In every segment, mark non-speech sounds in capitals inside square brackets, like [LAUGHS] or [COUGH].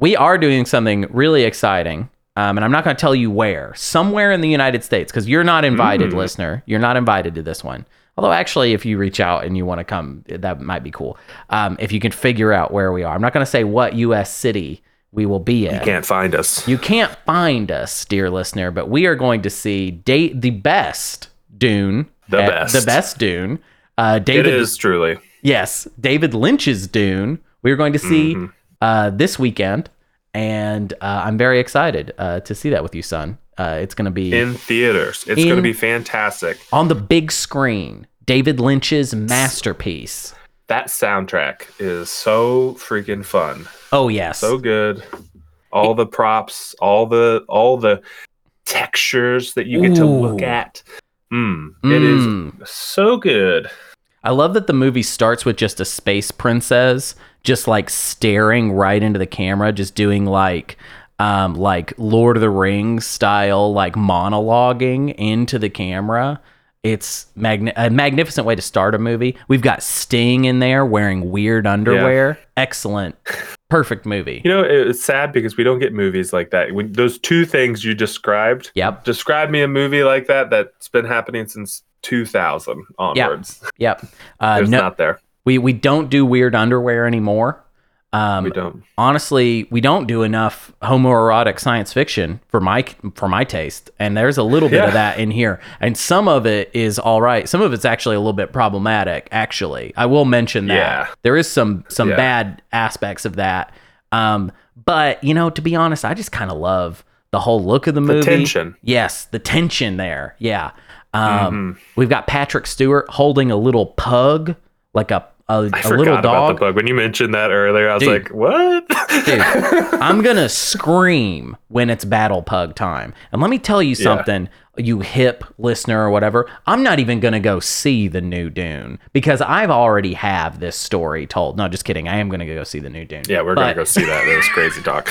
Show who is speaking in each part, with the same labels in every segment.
Speaker 1: we are doing something really exciting. Um, and I'm not going to tell you where. Somewhere in the United States, because you're not invited, listener. You're not invited to this one. Although, actually, if you reach out and you want to come, that might be cool. Um, if you can figure out where we are, I'm not going to say what U.S. city we will be in.
Speaker 2: You can't find us.
Speaker 1: You can't find us, dear listener, but we are going to see date the best Dune.
Speaker 2: The best.
Speaker 1: The best Dune. Uh, David,
Speaker 2: is truly.
Speaker 1: yes, David Lynch's Dune. We are going to see
Speaker 2: Mm-hmm.
Speaker 1: Uh, this weekend, and uh, I'm very excited uh, to see that with you, Sun. Uh, it's going to be
Speaker 2: In theaters. It's going to be fantastic.
Speaker 1: on the big screen. David Lynch's masterpiece.
Speaker 2: That soundtrack is so freaking fun.
Speaker 1: Oh yes,
Speaker 2: So good. All the props, all the all the textures that you get to look at. Mm, It is
Speaker 1: Mm.
Speaker 2: so good.
Speaker 1: I love that the movie starts with just a space princess just like staring right into the camera, just doing like um like Lord of the Rings style like monologuing into the camera. It's magni- a magnificent way to start a movie. We've got Sting in there wearing weird underwear. Excellent. Perfect movie.
Speaker 2: You know, it's sad because we don't get movies like that. When those two things you described,
Speaker 1: Yep.
Speaker 2: describe me a movie like that that's been happening since 2000 onwards.
Speaker 1: Yep. Uh,
Speaker 2: There's
Speaker 1: no,
Speaker 2: not there.
Speaker 1: we we don't do weird underwear anymore. Um,
Speaker 2: We don't.
Speaker 1: honestly, we don't do enough homoerotic science fiction for my for my taste, and there's a little bit
Speaker 2: Yeah.
Speaker 1: of that in here, and some of it is all right. Some of it's actually a little bit problematic. Actually, I will mention that
Speaker 2: Yeah.
Speaker 1: there is some some
Speaker 2: Yeah.
Speaker 1: bad aspects of that. Um, but you know, to be honest, I just kind of love the whole look of the movie.
Speaker 2: tension.
Speaker 1: Yes, the tension there. Yeah. Um,
Speaker 2: Mm-hmm.
Speaker 1: We've got Patrick Stewart holding a little pug, like a a,
Speaker 2: I
Speaker 1: a
Speaker 2: forgot
Speaker 1: little
Speaker 2: about the bug. When you mentioned that earlier, I was
Speaker 1: Dude.
Speaker 2: like, what?
Speaker 1: Dude, I'm gonna scream when it's battle pug time. And let me tell you something, you hip listener or whatever. I'm not even gonna go see the new Dune because I've already have this story told. No, just kidding. I am gonna go see the new Dune.
Speaker 2: yeah, we're
Speaker 1: but,
Speaker 2: going to go see that. That was crazy talk.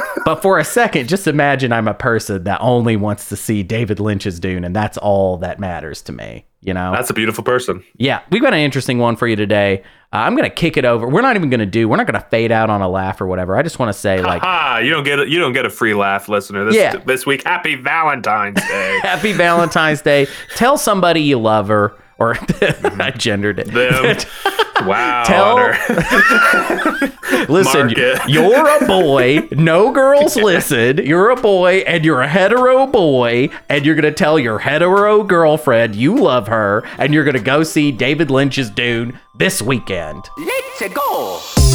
Speaker 2: [LAUGHS]
Speaker 1: But for a second, just imagine I'm a person that only wants to see David Lynch's Dune, and that's all that matters to me. You know?
Speaker 2: That's a beautiful person.
Speaker 1: Yeah, we've got an interesting one for you today. Uh, I'm gonna kick it over. We're not even gonna do. We're not gonna fade out on a laugh or whatever. I just want to say like.
Speaker 2: Ah, you don't get a, you don't get a free laugh, listener. This
Speaker 1: Yeah.
Speaker 2: this week. Happy Valentine's Day. [LAUGHS]
Speaker 1: Happy Valentine's Day. Tell somebody you love her, or [LAUGHS] mm-hmm. I gendered it.
Speaker 2: Them. [LAUGHS] Wow.
Speaker 1: Tell- [LAUGHS] Listen,
Speaker 2: Mark it.
Speaker 1: you're a boy. No girls listen. You're a boy, and you're a hetero boy, and you're gonna tell your hetero girlfriend you love her, and you're gonna go see David Lynch's Dune this weekend.
Speaker 3: Let's go.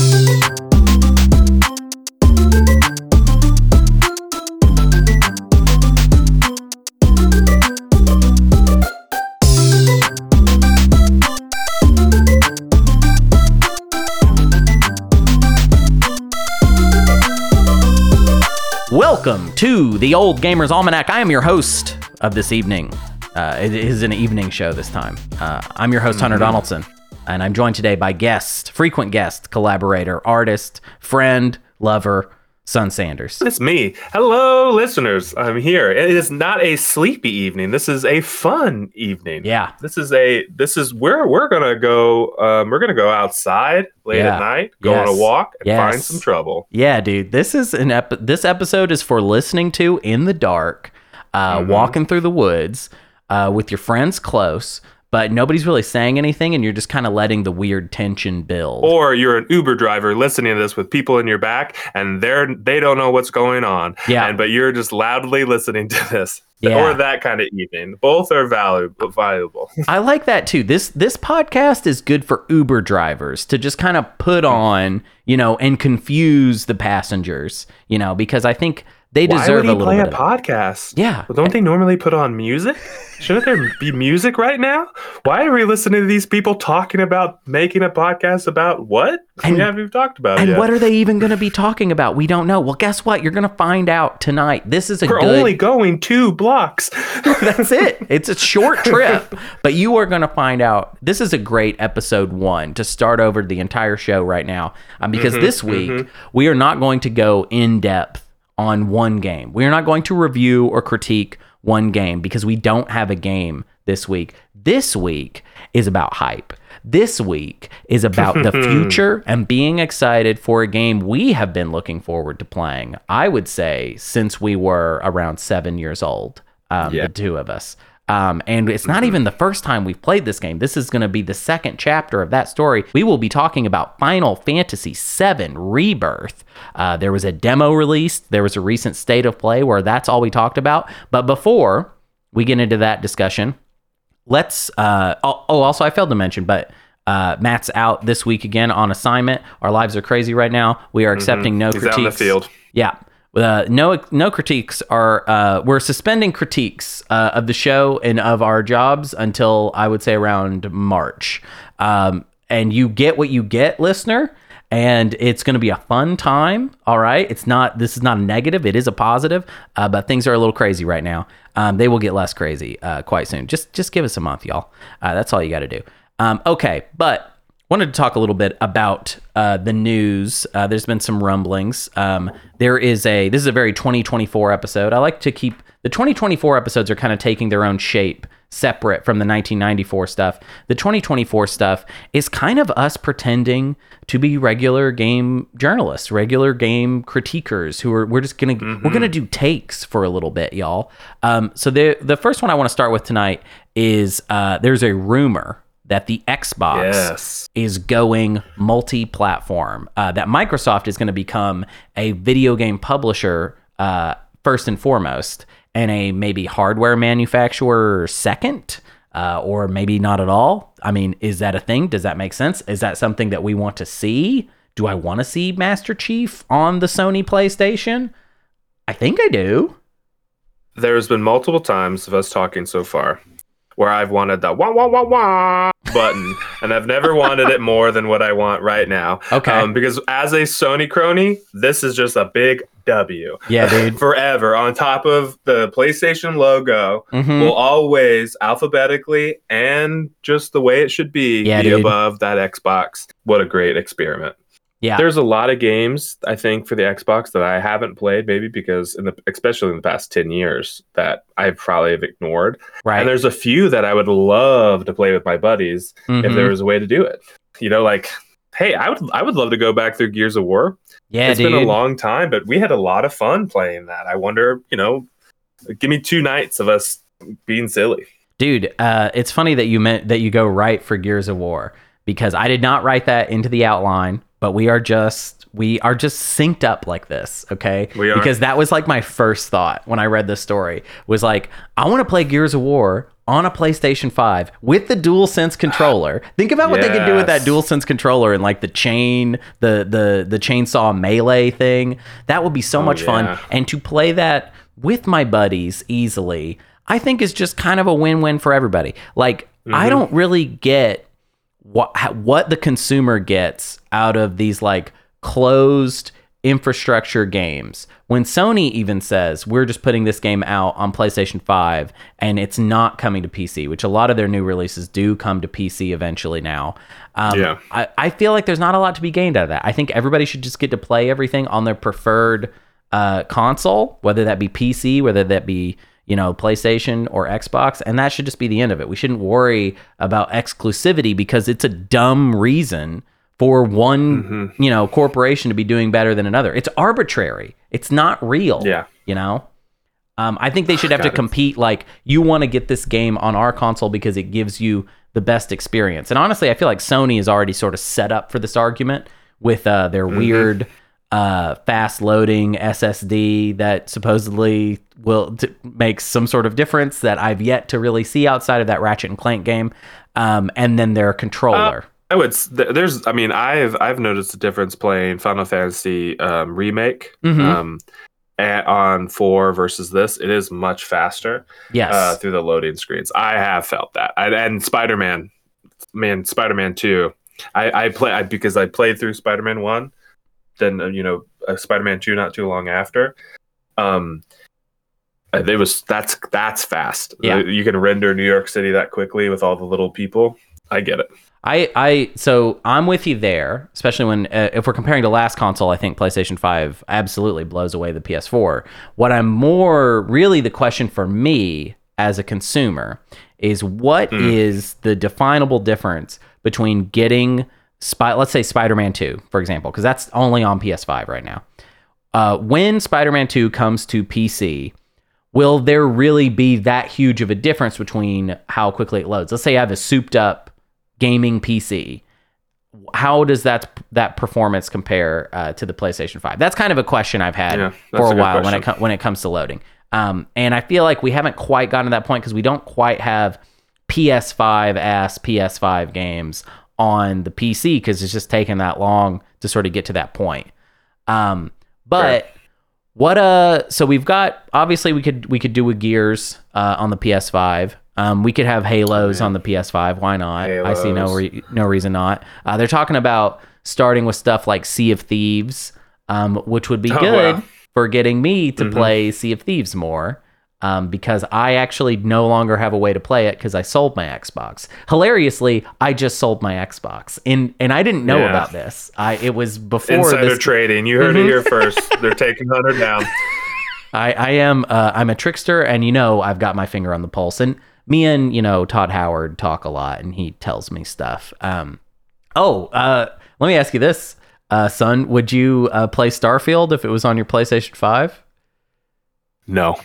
Speaker 1: Welcome to the Old Gamers Almanac. I am your host of this evening. Uh, it is an evening show this time. Uh, I'm your host, Hunter Donaldson, and I'm joined today by guest, frequent guest, collaborator, artist, friend, lover, Sun Sanders.
Speaker 2: It's me. Hello, listeners. I'm here. It is not a sleepy evening. This is a fun evening.
Speaker 1: Yeah.
Speaker 2: This is a this is where we're gonna go. Um, we're gonna go outside late
Speaker 1: Yeah.
Speaker 2: at night, go on a walk, and
Speaker 1: Yes.
Speaker 2: find some trouble.
Speaker 1: Yeah, dude. This is an ep- this episode is for listening to in the dark, uh,
Speaker 2: Mm-hmm.
Speaker 1: walking through the woods uh, with your friends close, but nobody's really saying anything, and you're just kind of letting the weird tension build.
Speaker 2: Or you're an Uber driver listening to this with people in your back, and they're they don't know what's going on.
Speaker 1: Yeah.
Speaker 2: and but you're just loudly listening to this.
Speaker 1: Yeah.
Speaker 2: Or that kind of evening. Both are valuable. Valuable. [LAUGHS]
Speaker 1: I like that too. This this podcast is good for Uber drivers to just kind of put on, you know, and confuse the passengers, you know, because I think they
Speaker 2: Why
Speaker 1: deserve
Speaker 2: would he
Speaker 1: a little
Speaker 2: play a podcast?
Speaker 1: Yeah.
Speaker 2: Well, don't they normally put on music? Shouldn't there be music right now? Why are we listening to these people talking about making a podcast about what?
Speaker 1: And-
Speaker 2: we haven't even talked about
Speaker 1: And what are they even going to be talking about? We don't know. Well, guess what? You're going to find out tonight. This is a
Speaker 2: We're
Speaker 1: good
Speaker 2: only going two blocks. [LAUGHS]
Speaker 1: That's it. [LAUGHS] It's a short trip, but you are going to find out. This is a great episode one to start over the entire show right now. Um, because
Speaker 2: Mm-hmm,
Speaker 1: this week, we are not going to go in depth on one game. We are not going to review or critique one game because we don't have a game this week. This week is about hype. This week is about the [LAUGHS] future and being excited for a game we have been looking forward to playing. I would say since we were around seven years old, um,
Speaker 2: Yeah.
Speaker 1: the two of us. Um, and it's not even the first time we've played this game. This is going to be the second chapter of that story. We will be talking about Final Fantasy VII Rebirth. Uh, there was a demo released. There was a recent state of play where that's all we talked about. But before we get into that discussion, let's. Uh, oh, oh, also, I failed to mention, but uh, Matt's out this week again on assignment. Our lives are crazy right now. We are accepting no
Speaker 2: Mm-hmm. He's out
Speaker 1: critiques.
Speaker 2: in the field.
Speaker 1: Yeah. Uh, no, no critiques are. Uh, we're suspending critiques uh, of the show and of our jobs until I would say around March. Um, and you get what you get, listener. And it's going to be a fun time. All right. It's not. This is not a negative. It is a positive. Uh, but things are a little crazy right now. Um, they will get less crazy uh, quite soon. Just, just give us a month, y'all. Uh, that's all you got to do. Um, okay, but wanted to talk a little bit about uh, the news. Uh, there's been some rumblings. Um, there is a this is a very 2024 episode. I like to keep the 2024 episodes are kind of taking their own shape separate from the 1994 stuff. The 2024 stuff is kind of us pretending to be regular game journalists, regular game critiquers who are we're just gonna we're gonna do takes for a little bit, y'all. Um, so the the first one I want to start with tonight is uh, there's a rumor that the Xbox
Speaker 2: Yes.
Speaker 1: is going multi-platform. Uh, that Microsoft is going to become a video game publisher uh, first and foremost, and a maybe hardware manufacturer second, uh, or maybe not at all. I mean, is that a thing? Does that make sense? Is that something that we want to see? Do I want to see Master Chief on the Sony PlayStation? I think I do.
Speaker 2: There's been multiple times of us talking so far where I've wanted the wah wah wah wah button, and I've never wanted it more than what I want right now.
Speaker 1: Okay.
Speaker 2: Um, because as a Sony crony, this is just a big W.
Speaker 1: Yeah, [LAUGHS] dude.
Speaker 2: Forever on top of the PlayStation logo
Speaker 1: Mhm.
Speaker 2: will always alphabetically and just the way it should be
Speaker 1: Yeah,
Speaker 2: be
Speaker 1: dude.
Speaker 2: above that Xbox. What a great experiment.
Speaker 1: Yeah.
Speaker 2: There's a lot of games I think for the Xbox that I haven't played, maybe because in the especially in the past ten years that I probably have ignored.
Speaker 1: right.
Speaker 2: And there's a few that I would love to play with my buddies if
Speaker 1: Mhm.
Speaker 2: there was a way to do it. You know, like, hey, I would I would love to go back through Gears of War.
Speaker 1: yeah,
Speaker 2: It's
Speaker 1: dude.
Speaker 2: been a long time, but we had a lot of fun playing that. I wonder, you know, give me two nights of us being silly.
Speaker 1: Dude, uh, it's funny that you meant that you go right for Gears of War because I did not write that into the outline, but we are just we are just synced up like this, okay?
Speaker 2: We are.
Speaker 1: Because that was like my first thought when I read this story was like, I want to play Gears of War on a PlayStation 5 with the DualSense controller. Think about what they could do with that
Speaker 2: Yes.
Speaker 1: DualSense controller and like the chain, the the the chainsaw melee thing. That would be so oh, much
Speaker 2: yeah.
Speaker 1: fun and to play that with my buddies easily i think is just kind of a win-win for everybody like i mm-hmm. don't really get what what the consumer gets out of these like closed infrastructure games when sony even says we're just putting this game out on playstation 5 and it's not coming to pc which a lot of their new releases do come to pc eventually now um,
Speaker 2: Yeah.
Speaker 1: I, I feel like there's not a lot to be gained out of that i think everybody should just get to play everything on their preferred uh, console, whether that be PC, whether that be you know PlayStation or Xbox, and that should just be the end of it. We shouldn't worry about exclusivity because it's a dumb reason for one
Speaker 2: Mm-hmm.
Speaker 1: you know corporation to be doing better than another. It's arbitrary. It's not real.
Speaker 2: Yeah.
Speaker 1: you know. Um, I think they should [SIGHS] have to
Speaker 2: God,
Speaker 1: compete. Like you want to get this game on our console because it gives you the best experience. And honestly, I feel like Sony is already sort of set up for this argument with uh, their
Speaker 2: Mm-hmm.
Speaker 1: weird uh, fast loading SSD that supposedly will t- make some sort of difference that I've yet to really see outside of that Ratchet and Clank game. Um, and then their controller.
Speaker 2: I would. There's. I mean, I've I've noticed a difference playing Final Fantasy um, remake
Speaker 1: Mhm.
Speaker 2: um, at, on four versus this. It is much faster
Speaker 1: yes.
Speaker 2: uh, through the loading screens. I have felt that. I, and Spider Man, man, Spider Man two. I I play I, because I played through Spider Man one, then uh, you know uh, Spider Man two not too long after. Um, uh, it was that's that's fast.
Speaker 1: Yeah.
Speaker 2: you can render New York City that quickly with all the little people. I get it.
Speaker 1: I, I so I'm with you there, especially when uh, if we're comparing to last console, I think PlayStation 5 absolutely blows away the PS4. What I'm more really the question for me as a consumer is what is the definable difference between getting spy let's say Spider-Man 2 for example because that's only on PS5 right now. Uh, when Spider-Man 2 comes to PC, will there really be that huge of a difference between how quickly it loads? Let's say I have a souped up gaming PC. How does that that performance compare uh, to the PlayStation 5? That's kind of a question I've had
Speaker 2: Yeah,
Speaker 1: for
Speaker 2: a
Speaker 1: a while when it
Speaker 2: question.
Speaker 1: co- when it comes to loading. Um, and I feel like we haven't quite gotten to that point because we don't quite have PS5 ass PS5 games on the PC because it's just taken that long to sort of get to that point. Um, but what uh so we've got obviously we could we could do with Gears uh, on the PS5. Um, we could have Halos on the PS5. Why not? I see no re- no reason not. Uh, they're talking about starting with stuff like Sea of Thieves, um, which would be
Speaker 2: Oh,
Speaker 1: good
Speaker 2: wow.
Speaker 1: for getting me to
Speaker 2: Mhm.
Speaker 1: play Sea of Thieves more. Um, because I actually no longer have a way to play it because I sold my Xbox. Hilariously, I just sold my Xbox, and and I didn't know
Speaker 2: Yeah.
Speaker 1: about this. I it was before
Speaker 2: Insider
Speaker 1: this,
Speaker 2: trading. You heard
Speaker 1: Mhm.
Speaker 2: it here first. [LAUGHS] They're taking Hunter down.
Speaker 1: I, I am uh, I'm a trickster, and you know I've got my finger on the pulse. And me and you know Todd Howard talk a lot, and he tells me stuff. Um, oh, uh, let me ask you this, uh, Sun: Would you uh, play Starfield if it was on your PlayStation Five?
Speaker 2: No.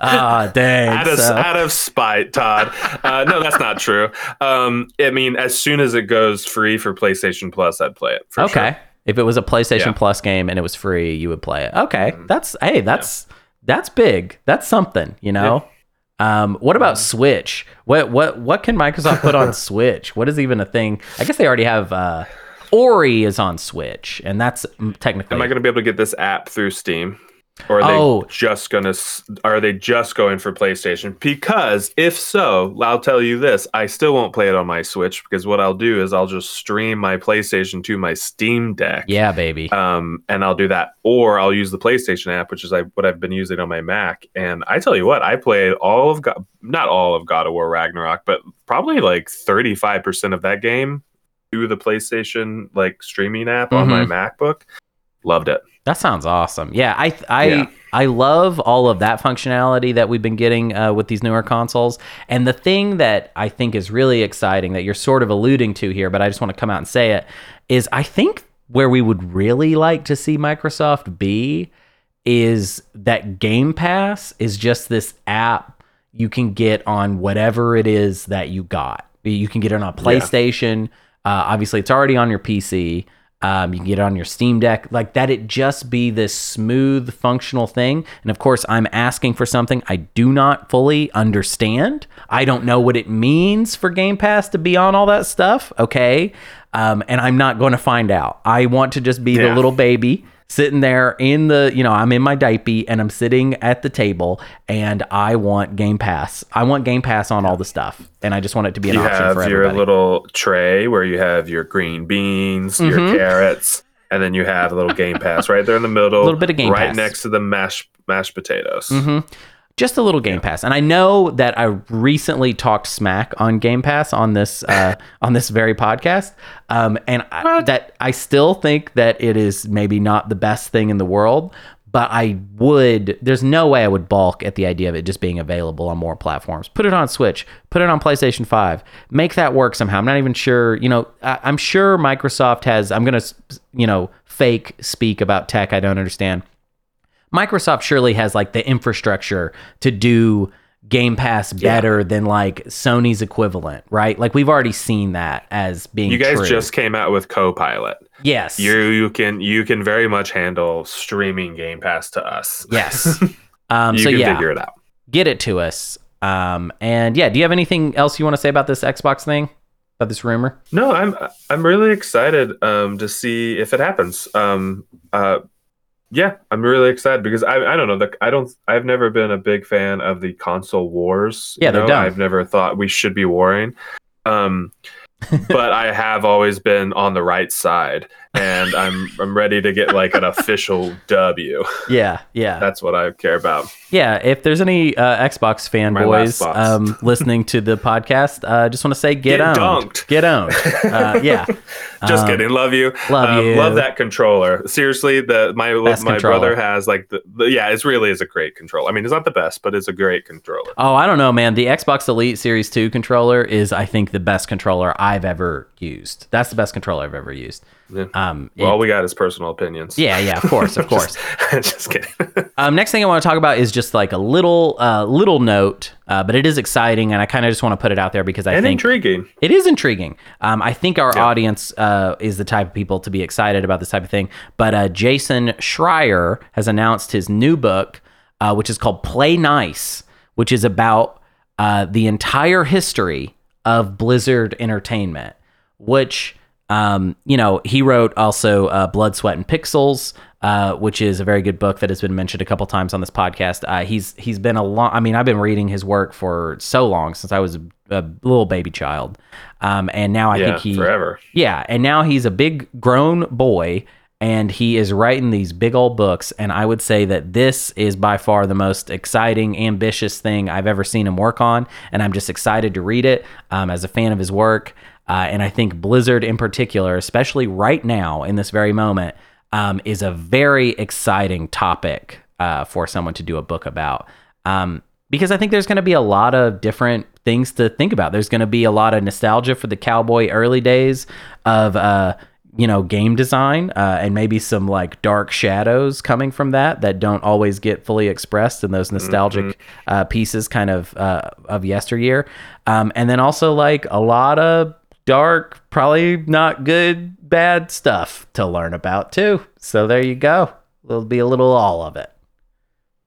Speaker 1: Ah, dang.
Speaker 2: out of
Speaker 1: so-
Speaker 2: out of spite, Todd. Uh, no, that's not true. Um, I mean, as soon as it goes free for PlayStation Plus, I'd play it. For
Speaker 1: okay.
Speaker 2: sure.
Speaker 1: If it was a PlayStation
Speaker 2: Yeah.
Speaker 1: Plus game and it was free, you would play it. Okay,
Speaker 2: Mhm.
Speaker 1: that's hey, that's that's big. That's something, you know. Um, what about
Speaker 2: Mm-hmm.
Speaker 1: Switch? What what what can Microsoft put on [LAUGHS] Switch? What is even a thing? I guess they already have. Uh, Ori is on Switch, and that's technically.
Speaker 2: Am I going to be able to get this app through Steam? Or are
Speaker 1: Oh.
Speaker 2: they just gonna? Are they just going for PlayStation? Because if so, I'll tell you this: I still won't play it on my Switch because what I'll do is I'll just stream my PlayStation to my Steam Deck.
Speaker 1: yeah, baby.
Speaker 2: um, and I'll do that, or I'll use the PlayStation app, which is like what I've been using on my Mac. And I tell you what, I played all of God, not all of God of War Ragnarok, but probably like thirty five percent of that game through the PlayStation like streaming app on my MacBook. Loved it.
Speaker 1: That sounds awesome. Yeah, I I
Speaker 2: Yeah.
Speaker 1: I love all of that functionality that we've been getting uh, with these newer consoles. And the thing that I think is really exciting that you're sort of alluding to here, but I just want to come out and say it is I think where we would really like to see Microsoft be is that Game Pass is just this app you can get on whatever it is that you got. You can get it on PlayStation. Uh, obviously, it's already on your PC. Um, you can get it on your Steam Deck. Like that, it just be this smooth, functional thing. And of course, I'm asking for something I do not fully understand. I don't know what it means for Game Pass to be on all that stuff. Okay. Um, and I'm not going to find out. I want to just be the little baby sitting there in the, you know, I'm in my diaper and I'm sitting at the table and I want Game Pass. I want Game Pass on all the stuff. And I just want it to be an
Speaker 2: you
Speaker 1: option
Speaker 2: have
Speaker 1: for
Speaker 2: your little tray where you have your green beans, your
Speaker 1: Mhm.
Speaker 2: carrots, and then you have a little Game Pass right there in the middle,
Speaker 1: A [LAUGHS] little bit of Game
Speaker 2: right
Speaker 1: Pass.
Speaker 2: next to the mashed mashed potatoes.
Speaker 1: hmm Just a little Game Pass, and I know that I recently talked smack on Game Pass on this uh, [LAUGHS] on this very podcast, um, and I, that I still think that it is maybe not the best thing in the world, but I would. There's no way I would balk at the idea of it just being available on more platforms. Put it on Switch, put it on PlayStation Five, make that work somehow. I'm not even sure. You know, I, I'm sure Microsoft has. I'm gonna, you know, fake speak about tech I don't understand. Microsoft surely has like the infrastructure to do Game Pass better than like Sony's equivalent, right? Like we've already seen that as being
Speaker 2: You guys
Speaker 1: true.
Speaker 2: just came out with Copilot.
Speaker 1: yes,
Speaker 2: You you can you can very much handle streaming Game Pass to us.
Speaker 1: yes. [LAUGHS] Um,
Speaker 2: you
Speaker 1: so
Speaker 2: can
Speaker 1: yeah,
Speaker 2: figure it out.
Speaker 1: get it to us. Um, and yeah, do you have anything else you want to say about this Xbox thing? About this rumor?
Speaker 2: No, I'm I'm really excited um, to see if it happens. Um, uh, yeah, I'm really excited because I I don't know the I don't I've never been a big fan of the console wars.
Speaker 1: Yeah, they're
Speaker 2: know?
Speaker 1: dumb.
Speaker 2: I've never thought we should be warring. Um, [LAUGHS] but I have always been on the right side, and I'm I'm ready to get like an official [LAUGHS] W.
Speaker 1: Yeah, yeah.
Speaker 2: That's what I care about.
Speaker 1: yeah, if there's any uh, Xbox fanboys um, listening to the podcast, uh, just want to say get,
Speaker 2: Get
Speaker 1: owned.
Speaker 2: dunked.
Speaker 1: Get owned. Uh, yeah. [LAUGHS]
Speaker 2: Just
Speaker 1: Um,
Speaker 2: kidding. Love you.
Speaker 1: love
Speaker 2: Um,
Speaker 1: you.
Speaker 2: Love that controller. Seriously, the my
Speaker 1: Best
Speaker 2: my
Speaker 1: controller.
Speaker 2: brother has like the, the yeah. It really is a great controller. I mean, it's not the best, but it's a great controller.
Speaker 1: Oh, I don't know, man. The Xbox Elite Series 2 controller is, I think, the best controller I've ever used. That's the best controller I've ever used.
Speaker 2: Yeah.
Speaker 1: Um,
Speaker 2: Well, all we got is personal opinions.
Speaker 1: yeah, yeah, of course, of [LAUGHS] course.
Speaker 2: just, [LAUGHS] just kidding. [LAUGHS]
Speaker 1: Um, next thing I want to talk about is just like a little, uh, little note, uh, but it is exciting, and I kind of just want to put it out there because I
Speaker 2: and
Speaker 1: think
Speaker 2: intriguing.
Speaker 1: it is intriguing. Um, I think our
Speaker 2: Yeah.
Speaker 1: audience uh, is the type of people to be excited about this type of thing. But uh, Jason Schreier has announced his new book, uh, which is called Play Nice, which is about uh, the entire history of Blizzard Entertainment, which. Um, you know, he wrote also uh, Blood, Sweat, and Pixels, uh, which is a very good book that has been mentioned a couple times on this podcast. Uh, he's he's been a long. I mean, I've been reading his work for so long since I was a, a little baby child, um, and now I
Speaker 2: yeah,
Speaker 1: think he
Speaker 2: forever.
Speaker 1: yeah, and now he's a big grown boy and he is writing these big old books. And I would say that this is by far the most exciting, ambitious thing I've ever seen him work on. And I'm just excited to read it um, as a fan of his work. Uh, and I think Blizzard in particular, especially right now in this very moment, um, is a very exciting topic uh, for someone to do a book about. Um, because I think there's going to be a lot of different things to think about. There's going to be a lot of nostalgia for the cowboy early days of, uh, you know, game design, uh, and maybe some like dark shadows coming from that that don't always get fully expressed in those nostalgic uh, pieces, kind of uh, of yesteryear. Um, and then also like a lot of dark, probably not good, bad stuff to learn about too. So there you go. There'll be a little all of it.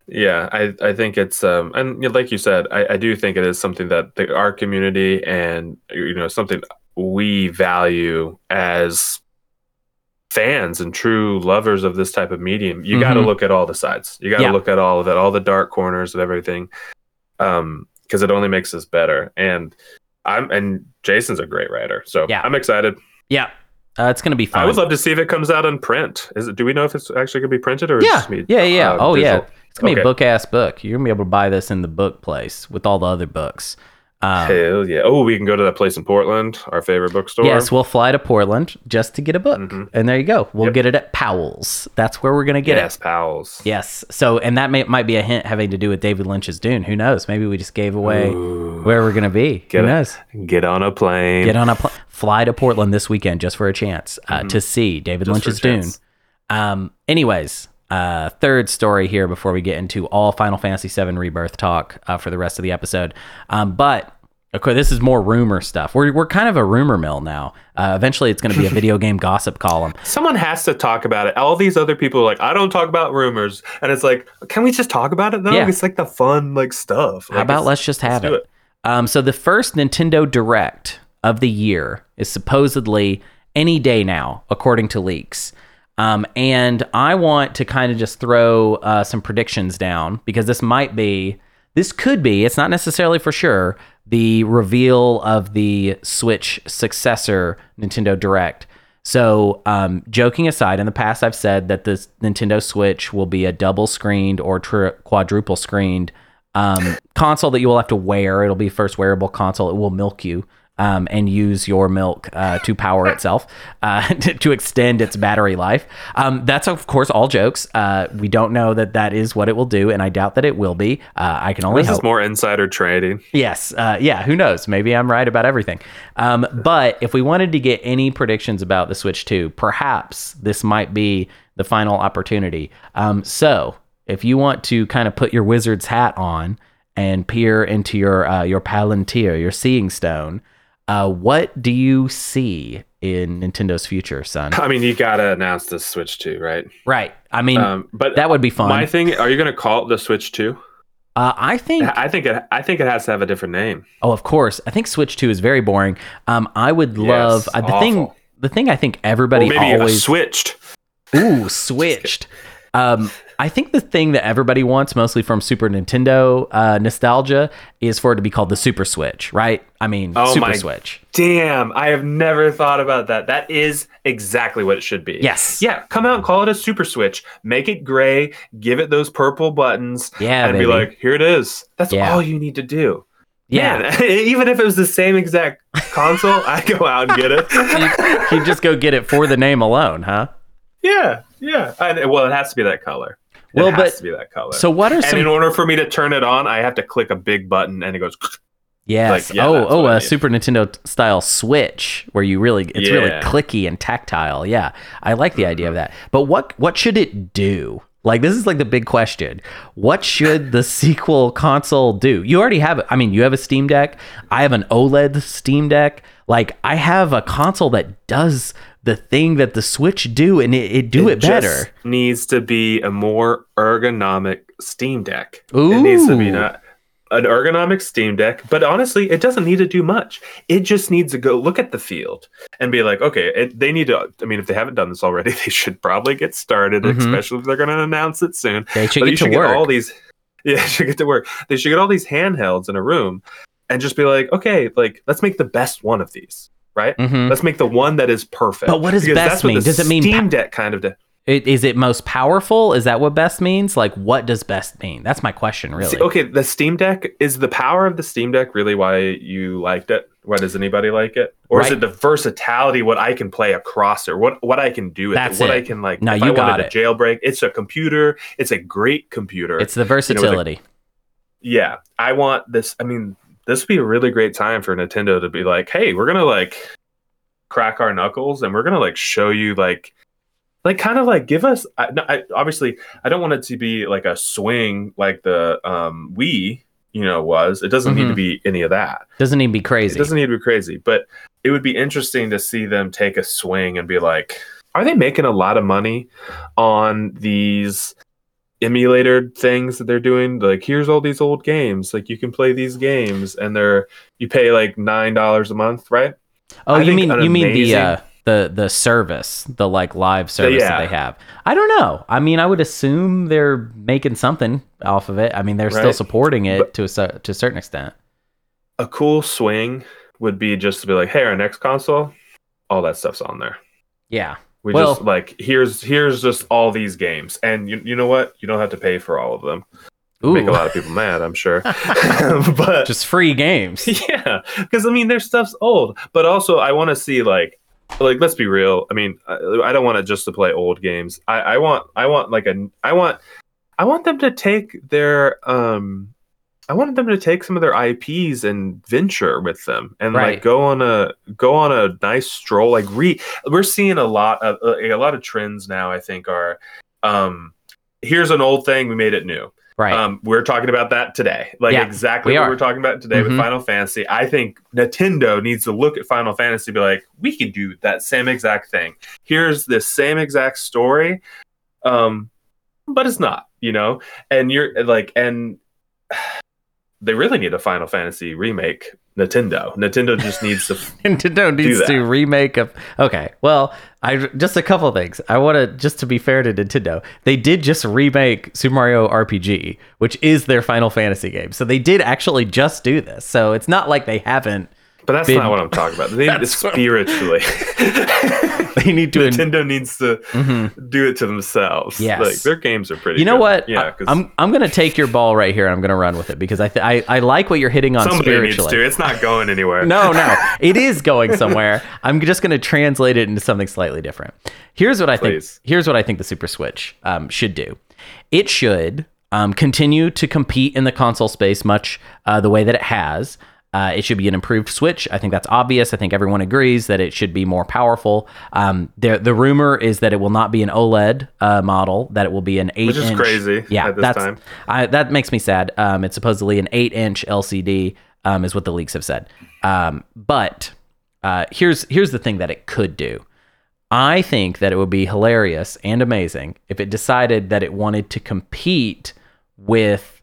Speaker 2: Yeah, I, I think it's um and like you said, I, I do think it is something that the, our community and you know something we value as fans and true lovers of this type of medium. You got to look at all the sides. You got to
Speaker 1: Yeah.
Speaker 2: look at all of it, all the dark corners and everything, um, because it only makes us better. And I'm and Jason's a great writer, so
Speaker 1: Yeah.
Speaker 2: I'm excited.
Speaker 1: Yeah. Uh, it's going to be fun.
Speaker 2: I would love to see if it comes out in print. Is it? Do we know if it's actually gonna be printed or
Speaker 1: Yeah,
Speaker 2: be,
Speaker 1: yeah, yeah.
Speaker 2: uh,
Speaker 1: oh, yeah. It's gonna be a book ass book. You're gonna be able to buy this in the book place with all the other books. Um,
Speaker 2: Hell yeah! Oh, we can go to that place in Portland, our favorite bookstore.
Speaker 1: yes, we'll fly to Portland just to get a book,
Speaker 2: Mhm.
Speaker 1: and there you go. We'll
Speaker 2: Yep.
Speaker 1: get it at Powell's. That's where we're gonna get it.
Speaker 2: yes, Powell's.
Speaker 1: Yes. So, and that may, might be a hint having to do with David Lynch's Dune. Who knows? Maybe we just gave away
Speaker 2: Ooh.
Speaker 1: where we're gonna be.
Speaker 2: Get
Speaker 1: Who knows?
Speaker 2: Get on a plane.
Speaker 1: Get on a pl- fly to Portland this weekend just for a chance uh, to see David
Speaker 2: Mm-hmm. Just
Speaker 1: Lynch's Dune. Um, anyways, uh, third story here before we get into all Final Fantasy VII Rebirth talk uh, for the rest of the episode. Um, but okay, this is more rumor stuff. We're we're kind of a rumor mill now. Uh, eventually, it's going to be a [LAUGHS] video game gossip column.
Speaker 2: Someone has to talk about it. All these other people are like, I don't talk about rumors, and it's like, can we just talk about it though?
Speaker 1: Yeah.
Speaker 2: It's like the fun like stuff.
Speaker 1: How
Speaker 2: Like,
Speaker 1: about let's just have
Speaker 2: do
Speaker 1: it? Um, so the first Nintendo Direct of the year is supposedly any day now, according to leaks. Um, and I want to kind of just throw uh, some predictions down because this might be, this could be, it's not necessarily for sure, the reveal of the Switch successor Nintendo Direct. So, um, joking aside, in the past I've said that the Nintendo Switch will be a double screened or tri- quadruple screened um, console that you will have to wear. It'll be first wearable console. It will milk you um, and use your milk uh, to power itself uh, [LAUGHS] to, to extend its battery life. Um, that's of course all jokes. Uh, we don't know that that is what it will do, and I doubt that it will be. Uh, I can only
Speaker 2: This
Speaker 1: hope.
Speaker 2: is more insider trading.
Speaker 1: Yes. Uh, yeah. Who knows? Maybe I'm right about everything. Um, but if we wanted to get any predictions about the Switch 2, perhaps this might be the final opportunity. Um, so if you want to kind of put your wizard's hat on and peer into your uh, your palantir, your seeing stone, uh, what do you see in Nintendo's future, Sun?
Speaker 2: I mean, you gotta announce the Switch 2, right?
Speaker 1: right. I mean,
Speaker 2: Um, but
Speaker 1: that would be fun.
Speaker 2: my thing, are you gonna call it the Switch 2?
Speaker 1: uh, I think
Speaker 2: I think it. I think it has to have a different name.
Speaker 1: Oh, of course. I think Switch Two is very boring. Um, I would love
Speaker 2: Yes,
Speaker 1: uh, the thing. The thing I think everybody
Speaker 2: Or maybe
Speaker 1: always
Speaker 2: switched.
Speaker 1: ooh switched. [LAUGHS] Um, I think the thing that everybody wants, mostly from Super Nintendo uh, nostalgia, is for it to be called the Super Switch, right? I mean,
Speaker 2: Oh
Speaker 1: Super
Speaker 2: my-
Speaker 1: Switch.
Speaker 2: Damn, I have never thought about that. That is exactly what it should be.
Speaker 1: Yes.
Speaker 2: Yeah, come out and call it a Super Switch. Make it gray, give it those purple buttons,
Speaker 1: Yeah,
Speaker 2: and
Speaker 1: baby.
Speaker 2: be like, here it is. That's
Speaker 1: Yeah.
Speaker 2: all you need to do.
Speaker 1: Yeah.
Speaker 2: Man, [LAUGHS] even if it was the same exact console, [LAUGHS] I'd go out and get it. [LAUGHS]
Speaker 1: you, you just go get it for the name alone, huh?
Speaker 2: yeah, yeah. I, well, it has to be that color. It
Speaker 1: Well,
Speaker 2: has
Speaker 1: but-
Speaker 2: to be that color.
Speaker 1: So what are
Speaker 2: and
Speaker 1: some?
Speaker 2: in order for me to turn it on, I have to click a big button, and it goes. [LAUGHS]
Speaker 1: yes.
Speaker 2: like, yeah,
Speaker 1: oh,
Speaker 2: that's
Speaker 1: oh,
Speaker 2: what I
Speaker 1: a
Speaker 2: need.
Speaker 1: Super Nintendo style Switch where you really it's really clicky and tactile. Yeah, I like the idea of mm-hmm. that. But what what should it do? Like this is like the big question. What should the [LAUGHS] sequel console do? You already have I mean, you have a Steam Deck. I have an OLED Steam Deck. Like I have a console that does the thing that the Switch do and it, it do it,
Speaker 2: just
Speaker 1: better.
Speaker 2: Needs to be a more ergonomic Steam Deck. It needs to be not an ergonomic Steam Deck, but honestly, it doesn't need to do much. It just needs to go look at the field and be like, okay, it, they need to. I mean, if they haven't done this already, [LAUGHS] they should probably get started,
Speaker 1: Mhm.
Speaker 2: especially if they're going to announce it soon.
Speaker 1: They should
Speaker 2: but
Speaker 1: get
Speaker 2: you
Speaker 1: to
Speaker 2: should
Speaker 1: work.
Speaker 2: get all these. [LAUGHS] Yeah, they should get to work. They should get all these handhelds in a room and just be like, okay, like let's make the best one of these, right?
Speaker 1: Mhm.
Speaker 2: Let's make the one that is perfect.
Speaker 1: But what does
Speaker 2: Because
Speaker 1: best mean? Does it mean
Speaker 2: Steam Deck kind of? De-
Speaker 1: It, is it most powerful? Is that what best means? Like, what does best mean? That's my question, really.
Speaker 2: See, okay, the Steam Deck is the power of the Steam Deck really why you liked it? Why does anybody like it? Or is it the versatility, what I can play across it, what what I can do with
Speaker 1: That's
Speaker 2: it, what
Speaker 1: it.
Speaker 2: I can like
Speaker 1: No, you
Speaker 2: I
Speaker 1: got it.
Speaker 2: jailbreak, it's a computer, it's a great computer.
Speaker 1: It's the versatility.
Speaker 2: yeah. I want this I mean, this would be a really great time for Nintendo to be like, hey, we're gonna like crack our knuckles and we're gonna like show you like like kind of like give us I, no, I obviously i don't want it to be like a swing like the um wii you know was it doesn't need to
Speaker 1: Mhm.
Speaker 2: be any of that
Speaker 1: Doesn't need to be crazy.
Speaker 2: it doesn't need to be crazy but it would be interesting to see them take a swing and be like are they making a lot of money on these emulator things that they're doing like here's all these old games like you can play these games and they're you pay like nine dollars a month right
Speaker 1: oh,
Speaker 2: I
Speaker 1: you mean
Speaker 2: an
Speaker 1: you mean the uh, the the service, the like live service that
Speaker 2: yeah.
Speaker 1: they have? I don't know. I mean, I would assume they're making something off of it. I mean, they're still supporting it
Speaker 2: But-
Speaker 1: to a to a certain extent.
Speaker 2: a cool swing would be just to be like, hey, our next console, all that stuff's on there.
Speaker 1: Yeah.
Speaker 2: We
Speaker 1: Well-
Speaker 2: just like here's here's just all these games, and you you know what? You don't have to pay for all of them.
Speaker 1: Ooh,
Speaker 2: Make a lot of people mad, I'm sure. [LAUGHS] [LAUGHS] but
Speaker 1: just free games. [LAUGHS]
Speaker 2: yeah, because I mean, their stuff's old, but also I want to see like like let's be real. I mean, I, I don't want it just to play old games. I I want I want like a I want I want them to take their um. I wanted them to take some of their IPs and venture with them, and
Speaker 1: Right.
Speaker 2: like go on a go on a nice stroll. Like re, we're seeing a lot of uh, a lot of trends now. I think are, um, here's an old thing, we made it new.
Speaker 1: Right.
Speaker 2: Um, we're talking about that today. Like
Speaker 1: Yeah,
Speaker 2: exactly
Speaker 1: we
Speaker 2: what
Speaker 1: are.
Speaker 2: we're talking about today
Speaker 1: Mhm.
Speaker 2: with Final Fantasy. I think Nintendo needs to look at Final Fantasy and be like, we can do that same exact thing. Here's this same exact story. Um, but it's not, you know? And you're like, and they really need a Final Fantasy remake. Nintendo. Nintendo just needs to [LAUGHS]
Speaker 1: Nintendo needs
Speaker 2: that.
Speaker 1: to remake of. Okay, well, I just a couple of things. I want to just to be fair to Nintendo, they did just remake Super Mario RPG, which is their Final Fantasy game. So they did actually just do this. So it's not like they haven't.
Speaker 2: But that's not what I'm talking about. They [LAUGHS] need to spiritually. [LAUGHS]
Speaker 1: They need to.
Speaker 2: Nintendo needs to
Speaker 1: Mhm.
Speaker 2: do it to themselves.
Speaker 1: Yes.
Speaker 2: Like their games are pretty
Speaker 1: You know
Speaker 2: good.
Speaker 1: what?
Speaker 2: Yeah,
Speaker 1: I, I'm I'm gonna take your ball right here. and I'm gonna run with it because I th- I, I like what you're hitting on
Speaker 2: somebody needs
Speaker 1: spiritually.
Speaker 2: to. It's not going anywhere.
Speaker 1: no, no, [LAUGHS] it is going somewhere. I'm just going to translate it into something slightly different. Here's what I
Speaker 2: Please.
Speaker 1: think. Here's what I think the Super Switch um, should do. It should um, continue to compete in the console space much uh, the way that it has. Uh, it should be an improved Switch. I think that's obvious. I think everyone agrees that it should be more powerful. Um, the the rumor is that it will not be an OLED uh, model. That it will be an eight.
Speaker 2: Which is
Speaker 1: inch,
Speaker 2: crazy
Speaker 1: Yeah,
Speaker 2: at this
Speaker 1: that's
Speaker 2: time.
Speaker 1: I, that makes me sad. Um, it's supposedly an eight inch LCD, um, is what the leaks have said. Um, but uh, here's here's the thing that it could do. I think that it would be hilarious and amazing if it decided that it wanted to compete with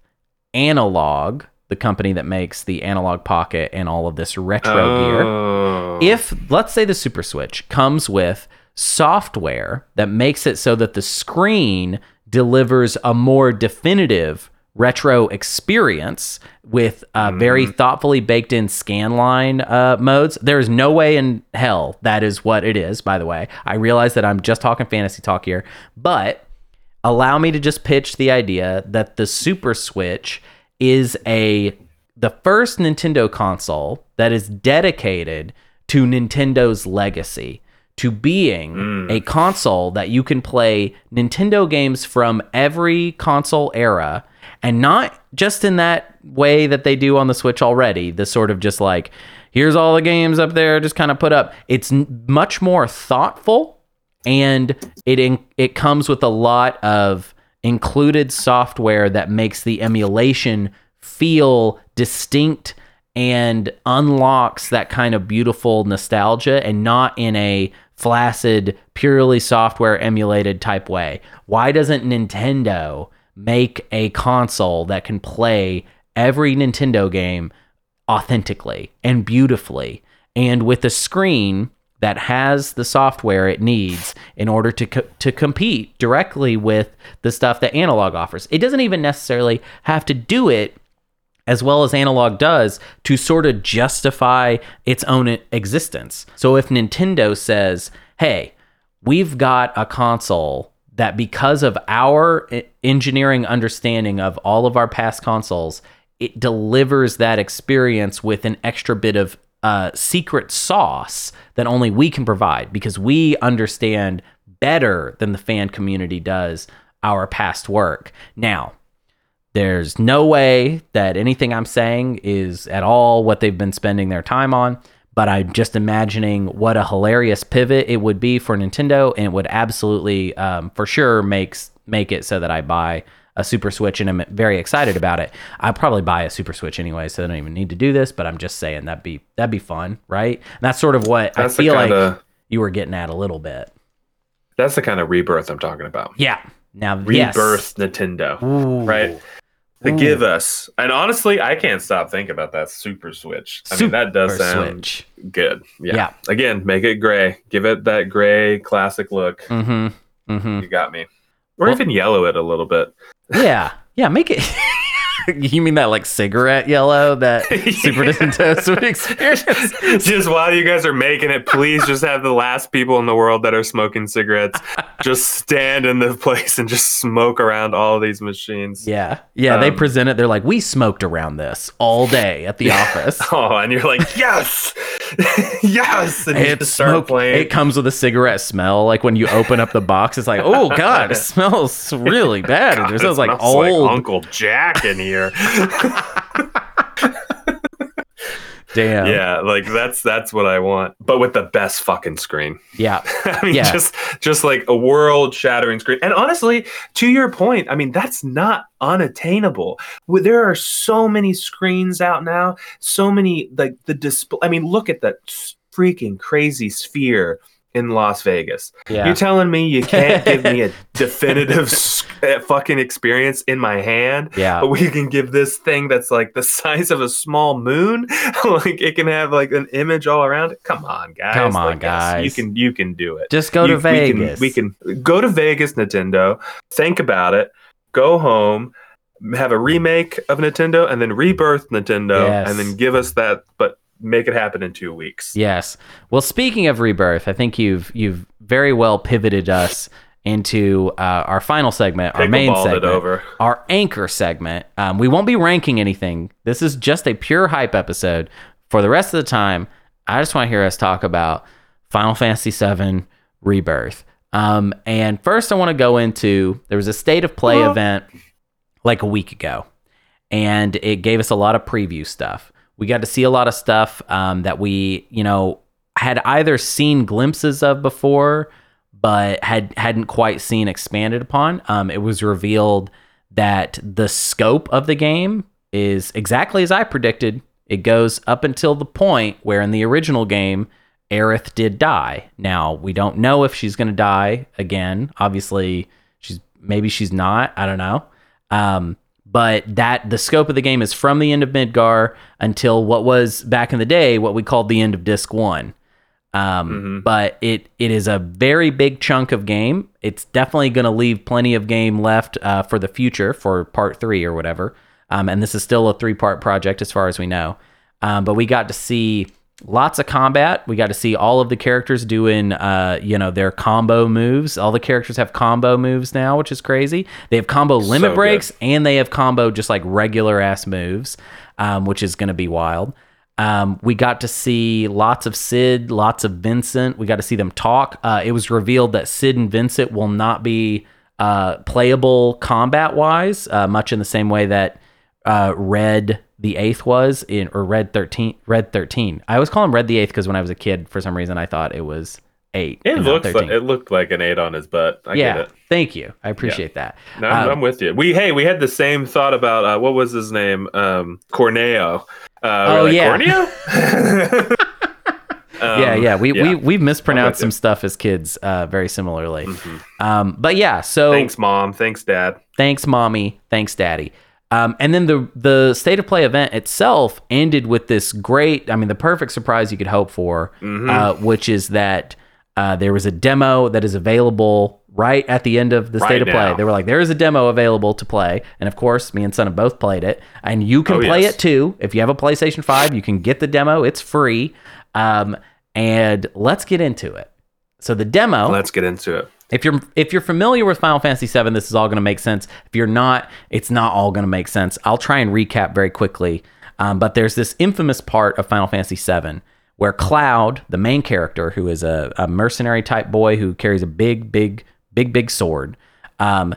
Speaker 1: Analog, the company that makes the Analog Pocket and all of this retro gear
Speaker 2: Oh.
Speaker 1: if let's say the super switch comes with software that makes it so that the screen delivers a more definitive retro experience with uh, very thoughtfully baked in scanline uh, modes. There's no way in hell that is what it is, by the way. I realize that I'm just talking fantasy talk here, but allow me to just pitch the idea that the Super Switch is a the first Nintendo console that is dedicated to Nintendo's legacy, to being mm. a console that you can play Nintendo games from every console era and not just in that way that they do on the Switch already, the sort of just like here's all the games up there just kind of put up. It's much more thoughtful and it in, it comes with a lot of included software that makes the emulation feel distinct and unlocks that kind of beautiful nostalgia and not in a flaccid purely software emulated type way. Why doesn't nintendo make a console that can play every nintendo game authentically and beautifully? And with a screen that has the software it needs in order to co- to compete directly with the stuff that analog offers. It doesn't even necessarily have to do it as well as analog does to sort of justify its own existence. So if Nintendo says, "Hey, we've got a console that because of our engineering understanding of all of our past consoles, it delivers that experience with an extra bit of uh, secret sauce that only we can provide because we understand better than the fan community does our past work. Now, there's no way that anything I'm saying is at all what they've been spending their time on, but I'm just imagining what a hilarious pivot it would be for Nintendo, and it would absolutely, um, for sure, makes make it so that I buy a Super Switch, and I'm very excited about it. I'll probably buy a Super Switch anyway, so I don't even need to do this. But I'm just saying that'd be that'd be fun, right? And that's sort of what
Speaker 2: That's
Speaker 1: I feel like
Speaker 2: kinda-
Speaker 1: you were getting at a little bit.
Speaker 2: That's the kind of rebirth I'm talking about.
Speaker 1: Yeah. Now,
Speaker 2: Rebirth Nintendo.
Speaker 1: Ooh.
Speaker 2: Right. To
Speaker 1: Ooh.
Speaker 2: give us, and honestly, I can't stop thinking about that Super Switch. I mean, that does sound
Speaker 1: Switch.
Speaker 2: good. Yeah.
Speaker 1: Yeah.
Speaker 2: Again, make it gray. Give it that gray classic look.
Speaker 1: Mm-hmm. Mm-hmm.
Speaker 2: You got me. Or
Speaker 1: Well-
Speaker 2: even yellow it a little bit.
Speaker 1: Yeah, yeah, make it. [LAUGHS] [LAUGHS] you mean that like cigarette yellow that [LAUGHS] Super. Nintendo [LAUGHS] would experience?
Speaker 2: just while you guys are making it, please just have the last people in the world that are smoking cigarettes just stand in the place and just smoke around all these machines.
Speaker 1: Yeah, yeah. they
Speaker 2: Um,
Speaker 1: present it. They're like, we smoked around this all day at the office.
Speaker 2: Oh, and you're like, yes, yes, and you
Speaker 1: It
Speaker 2: just start
Speaker 1: smoke.
Speaker 2: playing.
Speaker 1: It comes with a cigarette smell. Like when you open up the box, it's like, oh god, it smells really bad.
Speaker 2: God,
Speaker 1: it smells like
Speaker 2: smells
Speaker 1: old.
Speaker 2: Uncle Jack in here. [LAUGHS]
Speaker 1: Damn.
Speaker 2: yeah, like that's that's what I want, but with the best fucking screen.
Speaker 1: Yeah. [LAUGHS]
Speaker 2: I mean,
Speaker 1: Yeah.
Speaker 2: just just like a world shattering screen. And honestly, to your point, I mean, that's not unattainable. There are so many screens out now, so many like the display. I mean, look at that freaking crazy sphere in Las Vegas.
Speaker 1: Yeah.
Speaker 2: You're telling me you can't give me a [LAUGHS] definitive uh, fucking experience in my hand?
Speaker 1: yeah.
Speaker 2: But we can give this thing that's like the [LAUGHS] size of a small moon, [LAUGHS] like it can have like an image all around it. Come on, guys!
Speaker 1: Come on,
Speaker 2: Like, yes,
Speaker 1: guys.
Speaker 2: You can you can do it.
Speaker 1: Just go to
Speaker 2: You-
Speaker 1: Vegas.
Speaker 2: We can, we can go to Vegas, Nintendo. Think about it. Go home. Have a remake of Nintendo, and then rebirth Nintendo,
Speaker 1: Yes.
Speaker 2: and then give us that. But make it happen in two weeks.
Speaker 1: Yes. Well, speaking of rebirth, I think you've you've very well pivoted us into uh, our final segment, our main segment, our anchor segment. Um, we won't be ranking anything. This is just a pure hype episode. For the rest of the time, I just want to hear us talk about Final Fantasy VII Rebirth. Um, and first, I want to go into there was a state of play
Speaker 2: Well-
Speaker 1: event like a week ago, and it gave us a lot of preview stuff. We got to see a lot of stuff um, that we, you know, had either seen glimpses of before, but had hadn't quite seen expanded upon. Um, it was revealed that the scope of the game is exactly as I predicted. It goes up until the point where in the original game, Aerith did die. Now we don't know if she's going to die again. Obviously, she's maybe she's not. I don't know. Um, but that the scope of the game is from the end of Midgar until what was back in the day what we called the end of Disc One. Um,
Speaker 2: Mhm.
Speaker 1: But it it is a very big chunk of game. It's definitely going to leave plenty of game left uh, for the future for part three or whatever. Um, and this is still a three part project as far as we know. Um, but we got to see lots of combat. We got to see all of the characters doing, uh, you know, their combo moves. All the characters have combo moves now, which is crazy. They have combo limit
Speaker 2: good.
Speaker 1: breaks and they have combo just like regular ass moves, um, which is going to be wild. Um, we got to see lots of Cid, lots of Vincent. We got to see them talk. Uh, it was revealed that Cid and Vincent will not be uh, playable combat wise, uh, much in the same way that uh, Red the Eighth was in, or Red Thirteen. Red Thirteen. I always call him Red the Eighth because when I was a kid, for some reason, I thought it was eight.
Speaker 2: It looked like, it looked like an eight on his butt. I
Speaker 1: yeah,
Speaker 2: get it.
Speaker 1: thank you. I appreciate that.
Speaker 2: No, I'm,
Speaker 1: Um,
Speaker 2: I'm with you. We hey, we had the same thought about uh, what was his name? Um, Corneo. Uh,
Speaker 1: Oh,
Speaker 2: like,
Speaker 1: yeah.
Speaker 2: Corneo. [LAUGHS] [LAUGHS] Um,
Speaker 1: yeah, yeah. We we we've mispronounced some stuff as kids, uh, very similarly.
Speaker 2: Mhm.
Speaker 1: Um, but yeah, so
Speaker 2: Thanks, mom. Thanks, dad.
Speaker 1: thanks mommy thanks daddy um, and then the the state of play event itself ended with this great i mean the perfect surprise you could hope for
Speaker 2: Mhm.
Speaker 1: uh, which is that uh, there was a demo that is available right at the end of the state
Speaker 2: Right
Speaker 1: of play
Speaker 2: now.
Speaker 1: they were like there is a demo available to play and of course me and Sun have both played it and you can
Speaker 2: Oh,
Speaker 1: play
Speaker 2: yes.
Speaker 1: it too if you have a playstation 5 you can get the demo it's free um, and let's get into it so the demo
Speaker 2: Let's get into it.
Speaker 1: If you're if you're familiar with Final Fantasy VII, this is all going to make sense. If you're not, it's not all going to make sense. I'll try and recap very quickly. Um, but there's this infamous part of Final Fantasy VII where Cloud, the main character, who is a, a mercenary type boy who carries a big, big, big, big sword, um,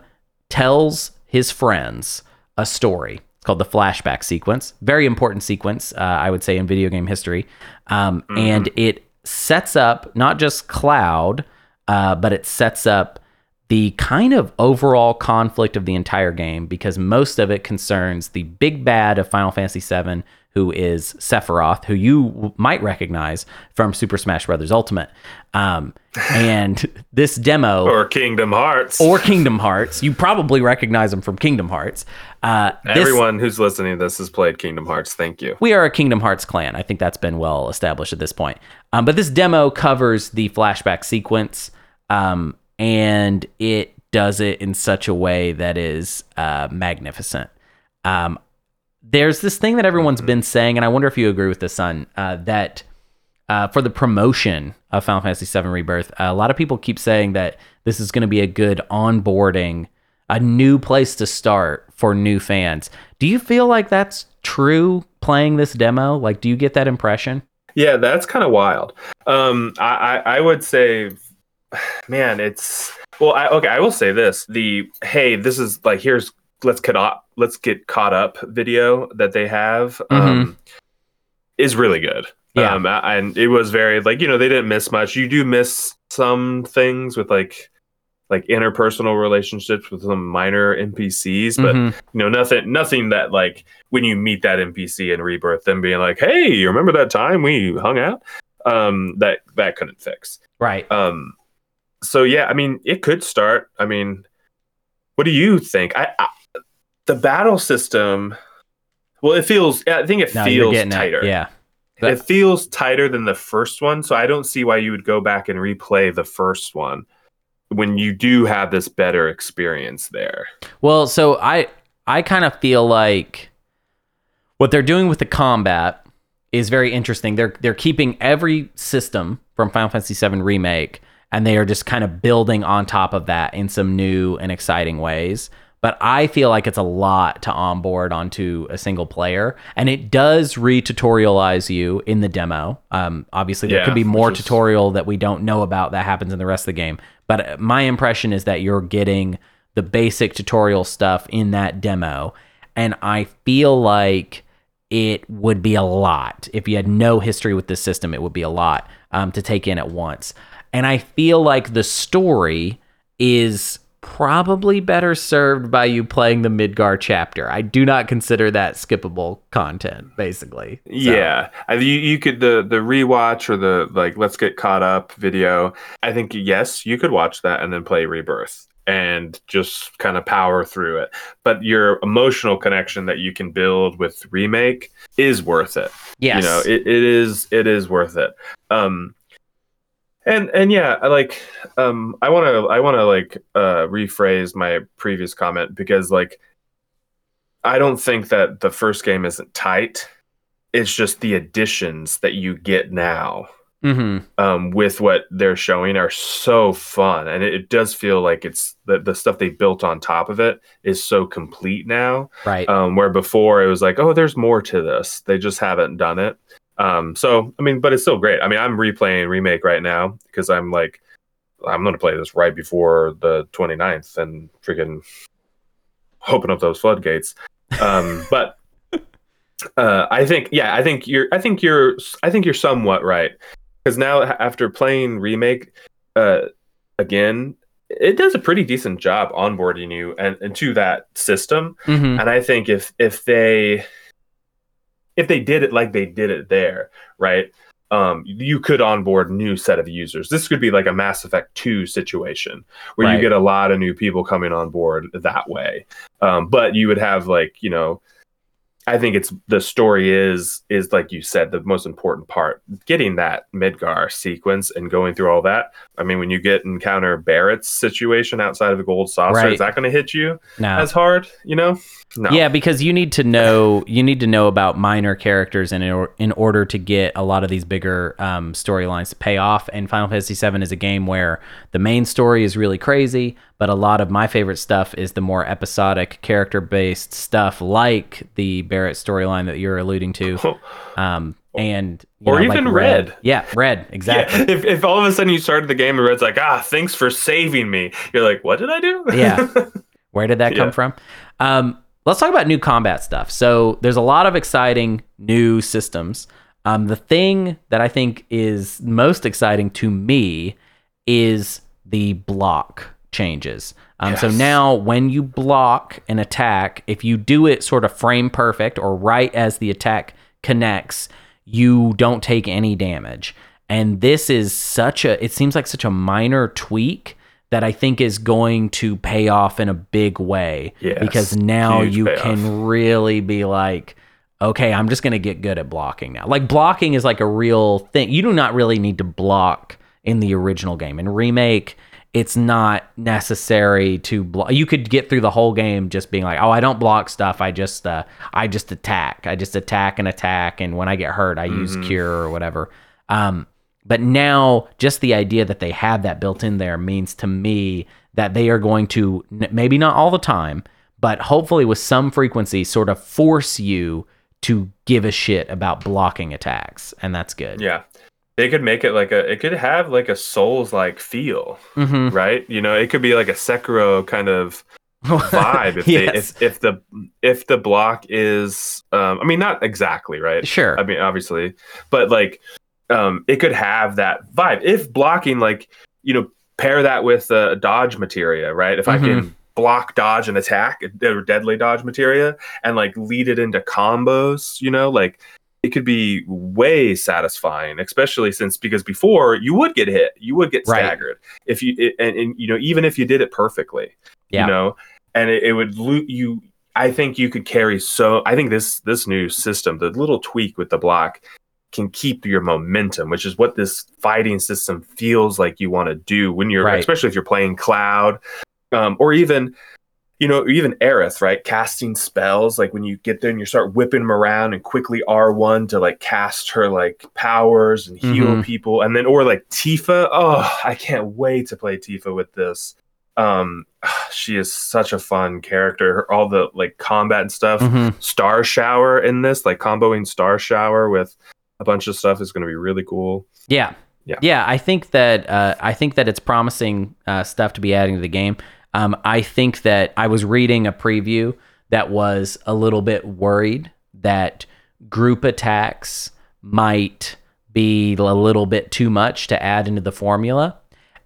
Speaker 1: tells his friends a story. It's called the flashback sequence. Very important sequence, uh, I would say, in video game history. Um, And it sets up not just Cloud, uh, but it sets up the kind of overall conflict of the entire game because most of it concerns the big bad of Final Fantasy VII, who is Sephiroth, who you might recognize from Super Smash Bros. Ultimate. Um, [LAUGHS] and this demo
Speaker 2: Or Kingdom Hearts.
Speaker 1: or Kingdom Hearts. You probably recognize them from Kingdom Hearts. Uh, this-
Speaker 2: Everyone who's listening to this has played Kingdom Hearts. Thank you.
Speaker 1: we are a Kingdom Hearts clan. I think that's been well established at this point. Um, but this demo covers the flashback sequence, um, and it does it in such a way that is uh, magnificent. Um, there's this thing that everyone's been saying, and I wonder if you agree with this, Sun, uh, that uh, for the promotion of Final Fantasy VII Rebirth, a lot of people keep saying that this is going to be a good onboarding, a new place to start for new fans. Do you feel like that's true playing this demo? Like, do you get that impression?
Speaker 2: Yeah, that's kind of wild. Um, I, I I would say, [SIGHS] man, it's well. I, okay, I will say this: the hey, this is like here's let's get up, let's get caught up video that they have um, is really good.
Speaker 1: Yeah.
Speaker 2: Um, and it was very like you know they didn't miss much. You do miss some things with like like interpersonal relationships with some minor NPCs, but
Speaker 1: Mhm.
Speaker 2: you know nothing nothing that like when you meet that npc in rebirth them being like hey you remember that time we hung out um that that couldn't fix
Speaker 1: right.
Speaker 2: um so yeah i mean it could start i mean what do you think i, I the battle system well it feels i think it
Speaker 1: No,
Speaker 2: feels tighter
Speaker 1: it. Yeah.
Speaker 2: it feels tighter than the first one so i don't see why you would go back and replay the first one when you do have this better experience there
Speaker 1: Well, so I I kind of feel like what they're doing with the combat is very interesting. They're they're keeping every system from Final Fantasy VII remake, and they are just kind of building on top of that in some new and exciting ways. But I feel like it's a lot to onboard onto a single player, and it does re-tutorialize you in the demo. Um, obviously, there
Speaker 2: Yeah,
Speaker 1: could be more tutorial that we don't know about that happens in the rest of the game. But my impression is that you're getting the basic tutorial stuff in that demo, and I feel like it would be a lot if you had no history with this system. It would be a lot um, to take in at once, and I feel like the story is probably better served by you playing the Midgar chapter. I do not consider that skippable content, basically. So-
Speaker 2: Yeah, I, you you could the the rewatch or the like let's get caught up video. I think yes, you could watch that and then play Rebirth and just kind of power through it. But your emotional connection that you can build with remake is worth it.
Speaker 1: Yes.
Speaker 2: You know, it, it is it is worth it. Um and and yeah I like um i want to i want to like uh rephrase my previous comment because like i don't think that the first game isn't tight it's just the additions that you get now
Speaker 1: Mm-hmm.
Speaker 2: um with what they're showing are so fun and it, it does feel like it's the, the stuff they built on top of it is so complete now
Speaker 1: Right.
Speaker 2: um, where before it was like, oh, there's more to this. They just haven't done it. Um, so I mean, but it's still great. I mean, I'm replaying remake right now because I'm like, I'm gonna play this right before the 29th and freaking open up those floodgates. Um, [LAUGHS] but uh, I think, yeah, I think you're, I think you're, I think you're somewhat right because now after playing remake uh, again, it does a pretty decent job onboarding you and into that system
Speaker 1: mm-hmm.
Speaker 2: and I think if if they if they did it like they did it there, right? Um, you could onboard new set of users. This could be like a Mass Effect 2 situation where
Speaker 1: Right.
Speaker 2: you get a lot of new people coming on board that way. Um, but you would have like, you know, I think it's the story is is like you said the most important part. Getting that Midgar sequence and going through all that. I mean, when you get encounter Barret's situation outside of the gold saucer,
Speaker 1: Right.
Speaker 2: is that going to hit you
Speaker 1: No.
Speaker 2: as hard? You know? No.
Speaker 1: Yeah, because you need to know you need to know about minor characters in or, in order to get a lot of these bigger um, storylines to pay off. And Final Fantasy VII is a game where the main story is really crazy, but a lot of my favorite stuff is the more episodic, character based stuff, like the Barret storyline that you're alluding to, [LAUGHS] um, and
Speaker 2: Or
Speaker 1: know, like
Speaker 2: even Red.
Speaker 1: Yeah, Red, [LAUGHS] exactly.
Speaker 2: Yeah, if, if all of a sudden you started the game and Red's like, ah, thanks for saving me. You're like, what did I do?
Speaker 1: Yeah. [LAUGHS] Where did that come
Speaker 2: Yeah.
Speaker 1: from? Um, let's talk about new combat stuff. So there's a lot of exciting new systems. Um, the thing that I think is most exciting to me is the block changes. Um, So now, when you block an attack, if you do it sort of frame perfect or right as the attack connects, you don't take any damage. And this is such a, it seems like such a minor tweak that I think is going to pay off in a big way.
Speaker 2: Yes,
Speaker 1: because now
Speaker 2: huge
Speaker 1: you
Speaker 2: payoff.
Speaker 1: can really be like, okay, I'm just going to get good at blocking now. Like blocking is like a real thing. You do not really need to block in the original game. In remake, it's not necessary to block. You could get through the whole game just being like, "Oh, I don't block stuff. I just uh I just attack. I just attack and attack and when I get hurt, I use cure or whatever." Um but now just the idea that they have that built in there means to me that they are going to maybe not all the time, but hopefully with some frequency sort of force you to give a shit about blocking attacks and that's good.
Speaker 2: yeah. They could make it like a, it could have like a Souls like feel,
Speaker 1: Mhm.
Speaker 2: right? You know, it could be like a Sekiro kind of [LAUGHS] vibe if they, if, if the, if the block is, um, I mean, not exactly, right?
Speaker 1: Sure.
Speaker 2: I mean, obviously, but like, um, it could have that vibe if blocking, like, you know, pair that with a dodge materia, right? If I
Speaker 1: Mm-hmm.
Speaker 2: can block, dodge, and attack, or deadly dodge materia, and like lead it into combos, you know, like it could be way satisfying, especially since because before you would get hit, you would get
Speaker 1: Right.
Speaker 2: staggered if you, it, and, and you know, even if you did it perfectly,
Speaker 1: Yeah.
Speaker 2: you know, and it, it would loot you. I think you could carry so. I think this this new system, the little tweak with the block, can keep your momentum, which is what this fighting system feels like you want to do when you're,
Speaker 1: Right.
Speaker 2: especially if you're playing Cloud, um, or even, you know, even Aerith, right? Casting spells, like when you get there and you start whipping them around and quickly R one to like cast her like powers and heal
Speaker 1: Mhm.
Speaker 2: people, and then or like Tifa. Oh, I can't wait to play Tifa with this. Um, [SIGHS] she is such a fun character. Her, all the like combat and stuff.
Speaker 1: Mhm.
Speaker 2: Star Shower in this, like comboing Star Shower with a bunch of stuff is going to be really cool.
Speaker 1: Yeah.
Speaker 2: Yeah.
Speaker 1: Yeah. I think that uh, I think that it's promising uh, stuff to be adding to the game. Um, I think that I was reading a preview that was a little bit worried that group attacks might be a little bit too much to add into the formula.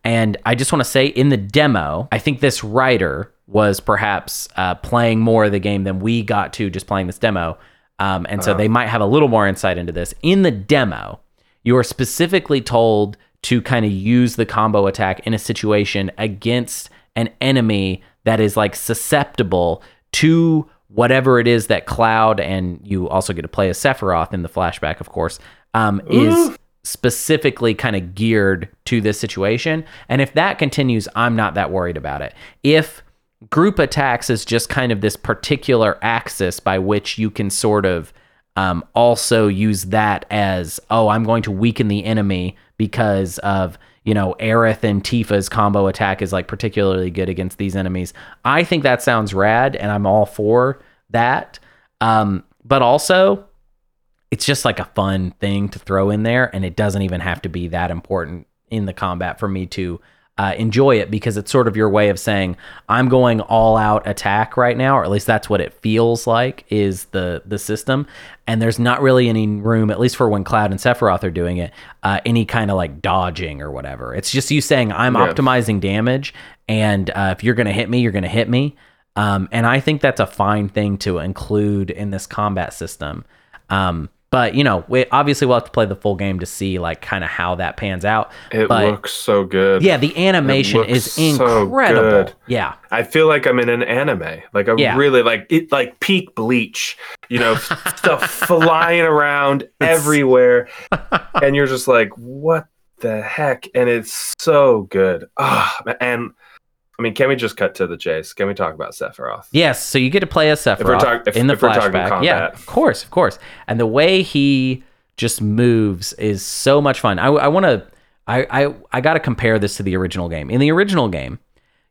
Speaker 1: And I just want to say in the demo, I think this writer was perhaps uh, playing more of the game than we got to just playing this demo. Um, and so they might have a little more insight into this. In the demo, you are specifically told to kind of use the combo attack in a situation against an enemy that is like susceptible to whatever it is that Cloud and you also get to play as Sephiroth in the flashback, of course, um, is specifically kind of geared to this situation. And if that continues, I'm not that worried about it. If group attacks is just kind of this particular axis by which you can sort of um, also use that as, oh, I'm going to weaken the enemy because of, you know, Aerith and Tifa's combo attack is like particularly good against these enemies. I think that sounds rad and I'm all for that. Um, but also, it's just like a fun thing to throw in there, and it doesn't even have to be that important in the combat for me to uh, enjoy it because it's sort of your way of saying I'm going all out attack right now, or at least that's what it feels like is the the system. And there's not really any room, at least for when Cloud and Sephiroth are doing it, uh, any kind of like dodging or whatever. It's just you saying I'm
Speaker 2: Yeah.
Speaker 1: optimizing damage, and uh, if you're gonna hit me, you're gonna hit me. Um, and I think that's a fine thing to include in this combat system. Um, but you know, we, obviously we'll have to play the full game to see like kind of how that pans out.
Speaker 2: It
Speaker 1: but
Speaker 2: looks so good.
Speaker 1: yeah, the animation is
Speaker 2: so
Speaker 1: incredible.
Speaker 2: good.
Speaker 1: Yeah,
Speaker 2: I feel like I'm in an anime. Like I
Speaker 1: Yeah.
Speaker 2: really like it like peak bleach, you know, [LAUGHS] stuff flying around everywhere. [LAUGHS] and you're just like, what the heck? And it's so good. Ah, and I mean, can we just cut to the chase? Can we talk about Sephiroth?
Speaker 1: Yes, so you get to play as Sephiroth
Speaker 2: we're talk- if-
Speaker 1: in the
Speaker 2: if we're
Speaker 1: flashback. Yeah, of course, of course. And the way he just moves is so much fun. I, I want to, I, I, I got to compare this to the original game. In the original game,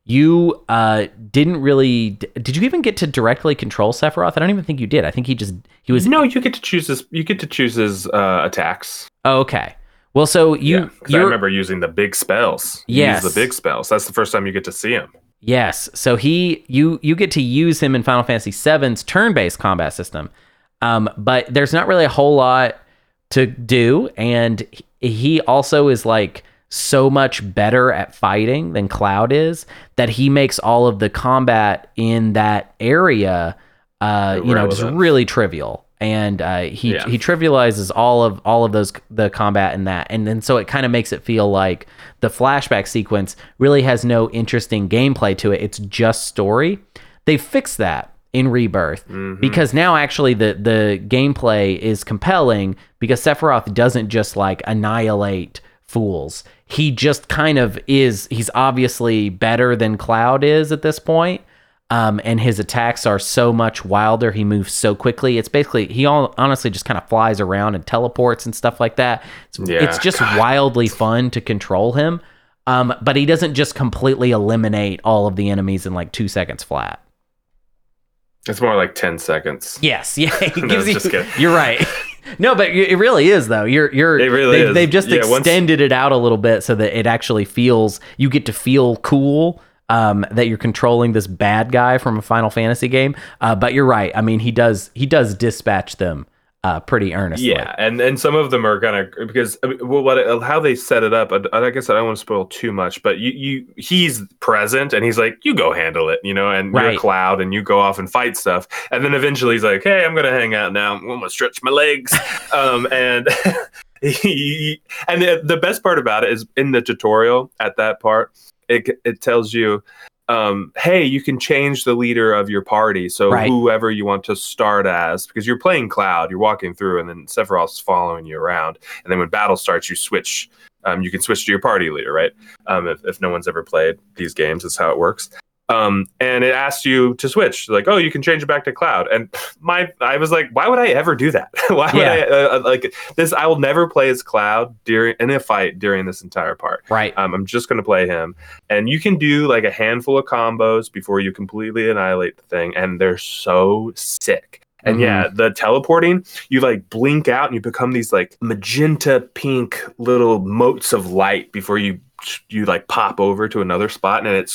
Speaker 1: you uh, didn't really. Did you even get to directly control Sephiroth? I don't even think you did. I think he just he was.
Speaker 2: No, you get to choose his. You get to choose his uh, attacks.
Speaker 1: Oh, okay. Well, so you,
Speaker 2: yeah, I remember using the big spells. You
Speaker 1: Yes.
Speaker 2: use the big spells. That's the first time you get to see him.
Speaker 1: Yes. So he you you get to use him in Final Fantasy VII's turn-based combat system. Um, but there's not really a whole lot to do and he- he also is like so much better at fighting than Cloud is that he makes all of the combat in that area uh, you know just really trivial and uh, he
Speaker 2: Yeah.
Speaker 1: he trivializes all of all of those the combat in that. And then so it kind of makes it feel like the flashback sequence really has no interesting gameplay to it. It's just story. They fixed that in rebirth because now actually the the gameplay is compelling because Sephiroth doesn't just like annihilate fools. He just kind of is he's obviously better than Cloud is at this point um, and his attacks are so much wilder. He moves so quickly. It's basically he all, honestly just kind of flies around and teleports and stuff like that. It's,
Speaker 2: Yeah.
Speaker 1: it's just wildly fun to control him. Um, but he doesn't just completely eliminate all of the enemies in like two seconds flat.
Speaker 2: It's more like ten seconds.
Speaker 1: Yes, [LAUGHS] yeah, [LAUGHS]
Speaker 2: No,
Speaker 1: you. You're right. [LAUGHS] No, but it really is though. You're you're.
Speaker 2: It really
Speaker 1: they've,
Speaker 2: is.
Speaker 1: They've just
Speaker 2: Yeah, once-
Speaker 1: extended it out a little bit so that it actually feels. You get to feel cool. Um, that you're controlling this bad guy from a Final Fantasy game. Uh, but you're right. I mean, he does he does dispatch them uh, pretty earnestly.
Speaker 2: Yeah, and and some of them are gonna because well, what how they set it up. I, I guess I don't want to spoil too much, but you you he's present and he's like, you go handle it, you know, and
Speaker 1: Right.
Speaker 2: you're Cloud and you go off and fight stuff, and then eventually he's like, hey, I'm gonna hang out now. I'm gonna stretch my legs, [LAUGHS] um, and. [LAUGHS] He, and the, the best part about it is in the tutorial at that part it, it tells you um, hey you can change the leader of your party. So
Speaker 1: Right.
Speaker 2: whoever you want to start as because you're playing cloud you're walking through and then sephiroth's following you around. And then when battle starts you switch um, you can switch to your party leader right? Um, if, if no one's ever played these games that's how it works um, and it asks you to switch like oh you can change it back to cloud and [LAUGHS] my i was like why would i ever do that [LAUGHS] why would
Speaker 1: Yeah.
Speaker 2: i uh, uh, like this i will never play as cloud during in a fight during this entire part
Speaker 1: Right.
Speaker 2: um, I'm just going to play him. And you can do like a handful of combos before you completely annihilate the thing. And they're so sick. And yeah, the teleporting, you like blink out and you become these like magenta pink little motes of light before you you like pop over to another spot and it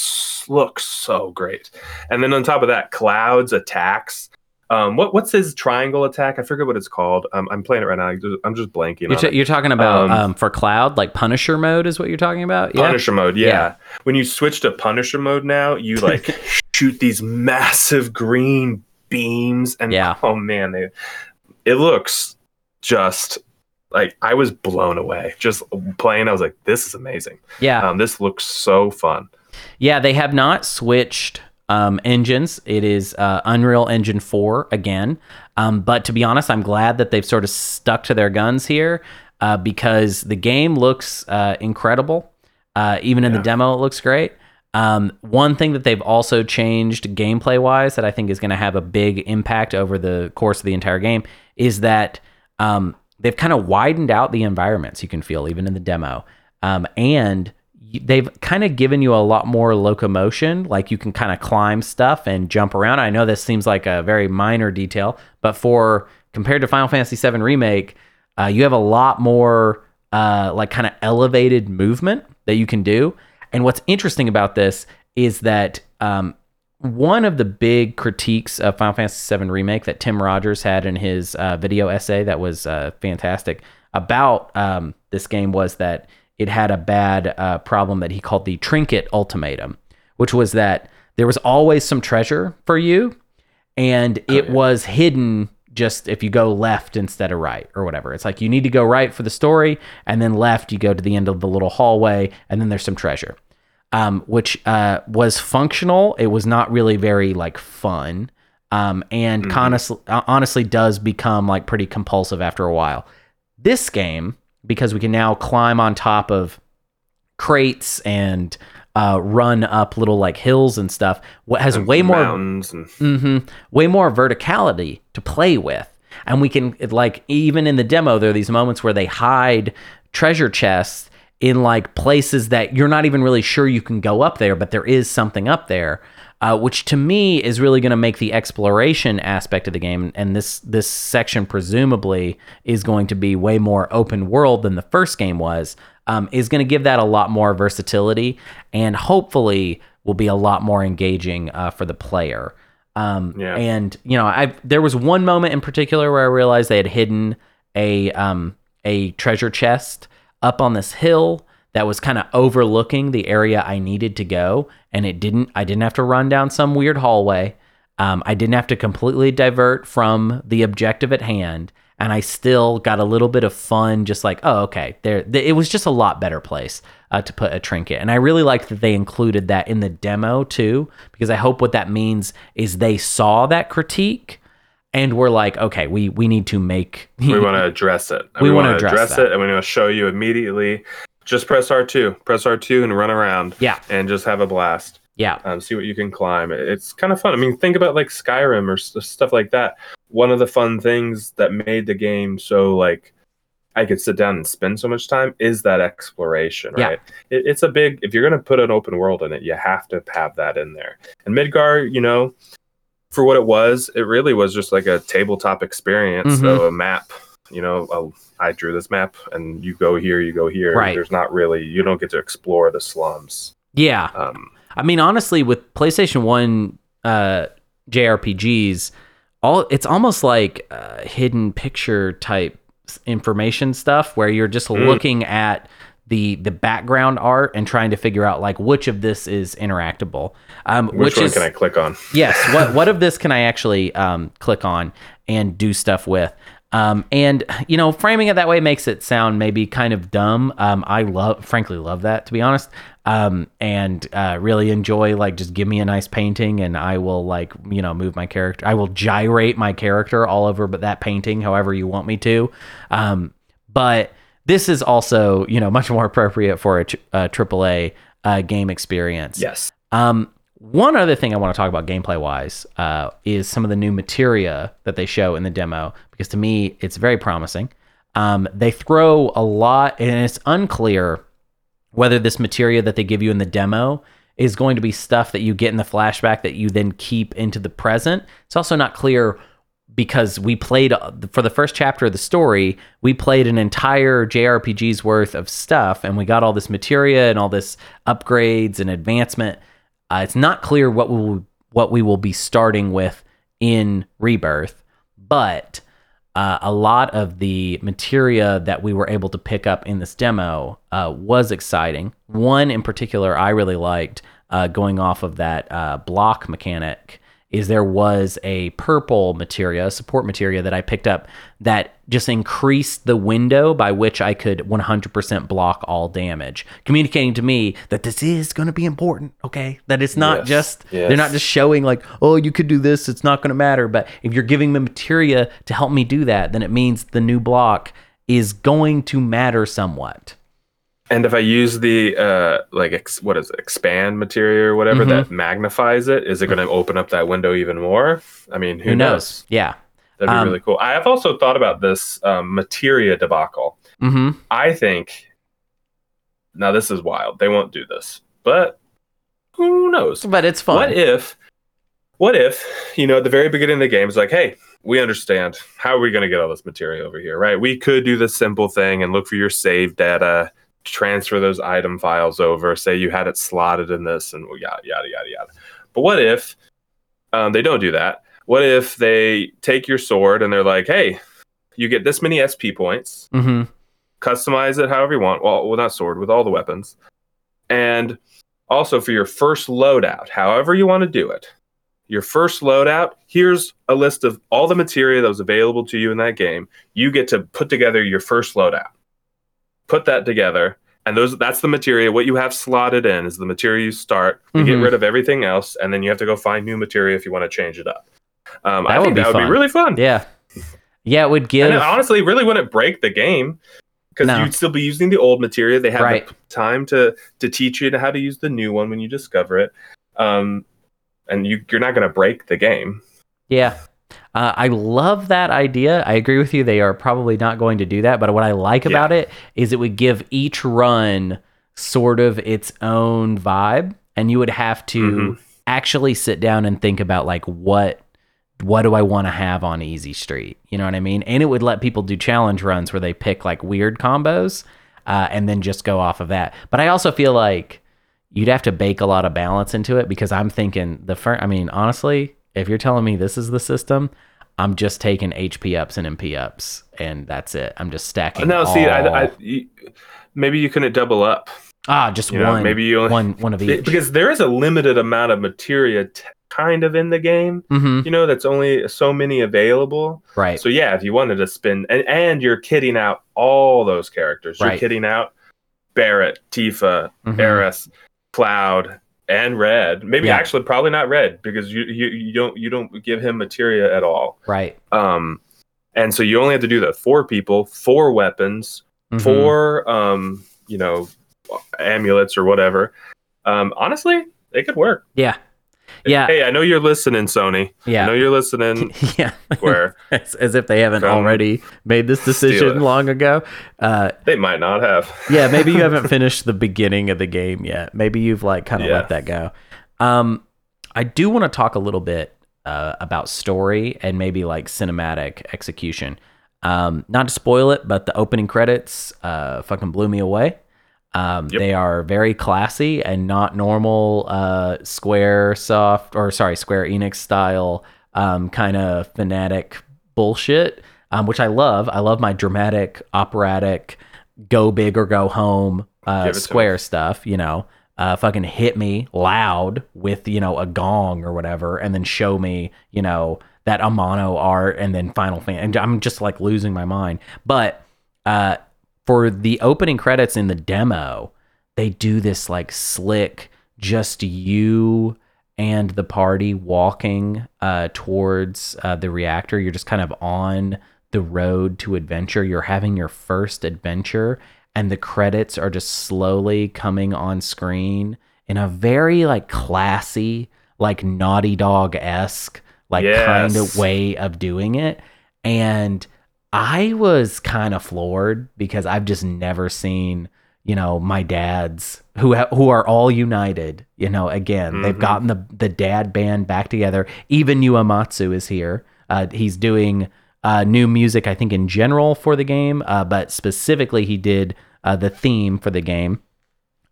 Speaker 2: looks so great. And then on top of that, clouds attacks. Um, what what's his triangle attack? I forget what it's called. Um, I'm playing it right now. I'm just blanking.
Speaker 1: You're,
Speaker 2: on
Speaker 1: t-
Speaker 2: it.
Speaker 1: you're talking about
Speaker 2: Um,
Speaker 1: um, for Cloud, like Punisher mode is what you're talking about. Yeah.
Speaker 2: Punisher mode, yeah.
Speaker 1: Yeah.
Speaker 2: When you switch to Punisher mode now, you like [LAUGHS] shoot these massive green beams, and
Speaker 1: Yeah. [LAUGHS]
Speaker 2: oh man, they, it looks just like I was blown away. Just playing, I was like, this is amazing.
Speaker 1: Yeah.
Speaker 2: Um, this looks so fun.
Speaker 1: Yeah, they have not switched um, engines. It is uh, Unreal Engine 4 again. Um, but to be honest, I'm glad that they've sort of stuck to their guns here. uh, because the game looks uh, incredible. Uh, even in the demo, it looks great. Um, one thing that they've also changed gameplay wise that I think is going to have a big impact over the course of the entire game is that um, they've kind of widened out the environments you can feel even in the demo. Um, and they've kind of given you a lot more locomotion. Like you can kind of climb stuff and jump around. I know this seems like a very minor detail, but for compared to Final Fantasy VII Remake, uh, you have a lot more uh, like kind of elevated movement that you can do. And what's interesting about this is that um, one of the big critiques of Final Fantasy VII Remake that Tim Rogers had in his uh, video essay that was uh, fantastic about um, this game was that it had a bad uh, problem that he called the trinket ultimatum, which was that there was always some treasure for you, and it was hidden just if you go left instead of right or whatever. It's like you need to go right for the story, and then left you go to the end of the little hallway, and then there's some treasure um, which uh, was functional. It was not really very like fun, um, and honestly, honestly does become like pretty compulsive after a while. This game, because we can now climb on top of crates and uh, run up little like hills and stuff, what has way more
Speaker 2: mountains and
Speaker 1: hmm way more verticality to play with. And we can like even in the demo, there are these moments where they hide treasure chests in like places that you're not even really sure you can go up there, but there is something up there. Uh, which to me is really going to make the exploration aspect of the game, and this this section presumably is going to be way more open world than the first game was. Um, is going to give that a lot more versatility, and hopefully will be a lot more engaging uh, for the player. Um,
Speaker 2: Yeah.
Speaker 1: And you know, I there was one moment in particular where I realized they had hidden a um, a treasure chest up on this hill that was kind of overlooking the area I needed to go, and it didn't. I didn't have to run down some weird hallway. Um, I didn't have to completely divert from the objective at hand, and I still got a little bit of fun. Just like, oh, okay, there. th- It was just a lot better place uh, to put a trinket, and I really liked that they included that in the demo too, because I hope what that means is they saw that critique and we're like, okay, we we need to make.
Speaker 2: we [LAUGHS] want to address it.
Speaker 1: We wanna
Speaker 2: wanna
Speaker 1: address that.
Speaker 2: it, and we want to show you immediately. Just press R two, press R two, and run around.
Speaker 1: Yeah.
Speaker 2: and just have a blast.
Speaker 1: yeah,
Speaker 2: Um, see what you can climb. It's kind of fun. I mean, think about like Skyrim or s- stuff like that. One of the fun things that made the game so like I could sit down and spend so much time is that exploration,
Speaker 1: Yeah.
Speaker 2: right? It, it's a big. If you're gonna put an open world in it, you have to have that in there. And Midgar, you know, for what it was, it really was just like a tabletop experience.
Speaker 1: Mhm.
Speaker 2: So a map, you know, oh, I drew this map, and you go here, you go here.
Speaker 1: Right.
Speaker 2: There's not really. You don't get to explore the slums.
Speaker 1: yeah.
Speaker 2: Um,
Speaker 1: I mean, honestly, with PlayStation One uh, JRPGs, all it's almost like uh, hidden picture type information stuff where you're just
Speaker 2: Mm.
Speaker 1: looking at the the background art and trying to figure out like which of this is interactable. Um,
Speaker 2: which,
Speaker 1: which
Speaker 2: one
Speaker 1: is
Speaker 2: can I click on? [LAUGHS]
Speaker 1: yes what what of this can i actually um, click on and do stuff with um, and you know framing it that way makes it sound maybe kind of dumb um, i love frankly love that to be honest um, and uh, really enjoy like just give me a nice painting and i will like you know move my character i will gyrate my character all over but that painting however you want me to um, but this is also you know [LAUGHS] much more appropriate for a, tr- a aaa uh, game experience
Speaker 2: Yes.
Speaker 1: um, one other thing I want to talk about gameplay wise uh, is some of the new materia that they show in the demo because to me it's very promising. Um, they throw a lot, and it's unclear whether this materia that they give you in the demo is going to be stuff that you get in the flashback that you then keep into the present. It's also not clear because we played for the first chapter of the story, we played an entire JRPG's worth of stuff and we got all this materia and all this upgrades and advancement. Uh, it's not clear what we will, what we will be starting with in Rebirth, but uh, a lot of the materia that we were able to pick up in this demo uh, was exciting. One in particular I really liked, uh, going off of that uh, block mechanic, is there was a purple materia, a support materia that I picked up that just increased the window by which I could 100% block all damage, communicating to me that this is going to be important. Okay, that it's not
Speaker 2: Yes,
Speaker 1: just they're not just showing like, oh, you could do this, it's not going to matter. But if you're giving me materia to help me do that, then it means the new block is going to matter somewhat.
Speaker 2: And if I use the uh like ex- what is it, expand material or whatever
Speaker 1: Mhm.
Speaker 2: that magnifies it, is it going to open up that window even more? I mean, who,
Speaker 1: Who knows?
Speaker 2: knows?
Speaker 1: Yeah.
Speaker 2: That'd be
Speaker 1: Um,
Speaker 2: really cool. I have also thought about this um, materia debacle.
Speaker 1: Mm-hmm.
Speaker 2: I think now this is wild. They won't do this, but who knows?
Speaker 1: But it's fun.
Speaker 2: What if, what if, you know, at the very beginning of the game, it's like, hey, we understand. How are we going to get all this material over here, right? We could do the simple thing and look for your save data, transfer those item files over, say you had it slotted in this, and yada, yada, yada, yada. But what if um, they don't do that? What if they take your sword and they're like, hey, you get this many SP points,
Speaker 1: mm-hmm.
Speaker 2: customize it however you want. Well, well, not sword, with all the weapons. And also for your first loadout, however you want to do it, your first loadout, here's a list of all the material that was available to you in that game. You get to put together your first loadout. Put that together. And those that's the material. What you have slotted in is the material you start. You get
Speaker 1: Mhm.
Speaker 2: rid of everything else, and then you have to go find new material if you want to change it up. Um,
Speaker 1: That
Speaker 2: I
Speaker 1: would
Speaker 2: think
Speaker 1: be
Speaker 2: that would
Speaker 1: fun.
Speaker 2: be really fun.
Speaker 1: Yeah. Yeah, it would give.
Speaker 2: And it honestly really wouldn't break the game because
Speaker 1: No.
Speaker 2: you'd still be using the old material. They have
Speaker 1: Right.
Speaker 2: the time to to teach you how to use the new one when you discover it. Um, and you you're not going to break the game.
Speaker 1: Yeah. Uh, I love that idea. I agree with you. They are probably not going to do that. But what I like
Speaker 2: Yeah.
Speaker 1: about it is it would give each run sort of its own vibe. And you would have to
Speaker 2: Mhm.
Speaker 1: actually sit down and think about like what what do I want to have on Easy Street? You know what I mean? And it would let people do challenge runs where they pick like weird combos uh, and then just go off of that. But I also feel like you'd have to bake a lot of balance into it because I'm thinking the first, I mean, honestly, if you're telling me this is the system, I'm just taking HP ups and MP ups and that's it. I'm just stacking.
Speaker 2: No, see, I, I you, maybe you couldn't double up
Speaker 1: ah, just
Speaker 2: you know,
Speaker 1: one.
Speaker 2: maybe you only-
Speaker 1: one, one of each.
Speaker 2: because there is a limited amount of materia t- kind of in the game.
Speaker 1: hmm
Speaker 2: You know, that's only so many available.
Speaker 1: Right.
Speaker 2: So yeah, if you wanted to spin, and, and you're kitting out all those characters. You're
Speaker 1: Right.
Speaker 2: kitting out Barret, Tifa,
Speaker 1: Mhm.
Speaker 2: Aerith, Cloud, and Red. Maybe
Speaker 1: Yeah.
Speaker 2: actually probably not Red because you, you you don't you don't give him materia at all.
Speaker 1: Right.
Speaker 2: Um, and so you only have to do that four people, four weapons,
Speaker 1: Mhm.
Speaker 2: four um, you know, amulets or whatever. Um, honestly, it could work.
Speaker 1: Yeah. Yeah.
Speaker 2: Hey, I know you're listening, Sony. Yeah. I know you're listening. [LAUGHS]
Speaker 1: yeah.
Speaker 2: Square. [LAUGHS]
Speaker 1: as, as if they haven't already made this decision long ago. Uh,
Speaker 2: they might not have. [LAUGHS]
Speaker 1: yeah, maybe you haven't finished the beginning of the game yet. Maybe you've like kind of
Speaker 2: Yeah.
Speaker 1: let that go. Um, I do want to talk a little bit uh, about story and maybe like cinematic execution. Um, not to spoil it, but the opening credits uh, fucking blew me away. Um,
Speaker 2: Yep.
Speaker 1: They are very classy and not normal uh, Square Soft or sorry Square Enix style um, kind of fanatic bullshit, um, which I love. I love my dramatic, operatic, go big or go home uh,
Speaker 2: Give it to
Speaker 1: Square stuff. You know, uh, fucking hit me loud with you know a gong or whatever, and then show me you know that Amano art, and then Final Fan, and I'm just like losing my mind. But uh, for the opening credits in the demo, they do this like slick, just you and the party walking uh, towards uh, the reactor. You're just kind of on the road to adventure. You're having your first adventure, and the credits are just slowly coming on screen in a very like classy, like Naughty Dog esque, like kind of way of doing it. And I was kind of floored because I've just never seen, you know, my dads who ha- who are all united. You know, again, they've
Speaker 2: Mhm.
Speaker 1: gotten the the dad band back together. Even Uematsu is here. Uh, he's doing uh, new music, I think, in general for the game, uh, but specifically, he did uh, the theme for the game,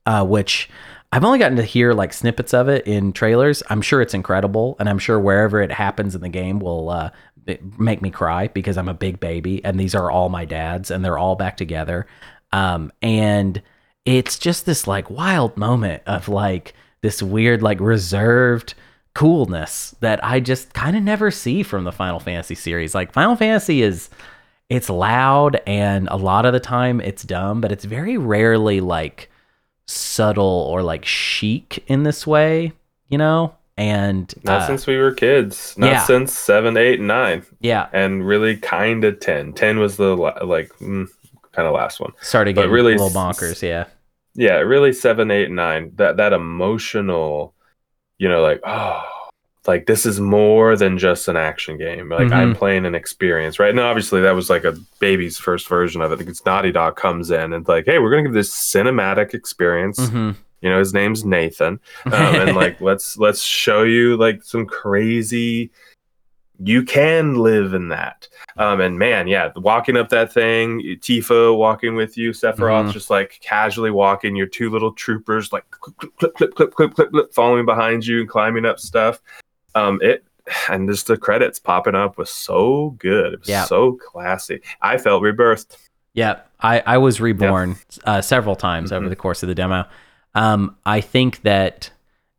Speaker 1: uh, which I've only gotten to hear like snippets of it in trailers. I'm sure it's incredible, and I'm sure wherever it happens in the game will uh, make me cry because I'm a big baby, and these are all my dads, and they're all back together. Um, and it's just this like wild moment of like this weird, like reserved coolness that I just kind of never see from the Final Fantasy series. Like Final Fantasy is it's loud and a lot of the time it's dumb, but it's very rarely like subtle or like chic in this way, you know? And
Speaker 2: Not
Speaker 1: uh,
Speaker 2: since we were kids. Not
Speaker 1: yeah.
Speaker 2: since seven, eight, and nine,
Speaker 1: yeah,
Speaker 2: and really kind of ten. Ten was the like mm, kind of last one.
Speaker 1: Started
Speaker 2: But
Speaker 1: getting
Speaker 2: really
Speaker 1: a little bonkers. Yeah.
Speaker 2: Yeah, really seven, eight, nine. That that emotional, you know, like oh, like this is more than just an action game. Like I'm
Speaker 1: Mm-hmm.
Speaker 2: playing an experience, right? And obviously that was like a baby's first version of it. Because Naughty Dog comes in and like, hey, we're gonna give this cinematic experience.
Speaker 1: hmm
Speaker 2: you know his name's nathan um, and [LAUGHS] like let's let's show you like some crazy you can live in that um, and man yeah walking up that thing tifa walking with you sephiroth
Speaker 1: mm-hmm.
Speaker 2: just like casually walking your two little troopers like clip clip clip clip clip clip, following behind you and climbing up stuff um, it and just the credits popping up was so good it was
Speaker 1: yeah.
Speaker 2: so classy i felt rebirthed
Speaker 1: yeah i i was reborn yeah. uh, several times mm-hmm.
Speaker 2: over
Speaker 1: the course of the demo um, I think that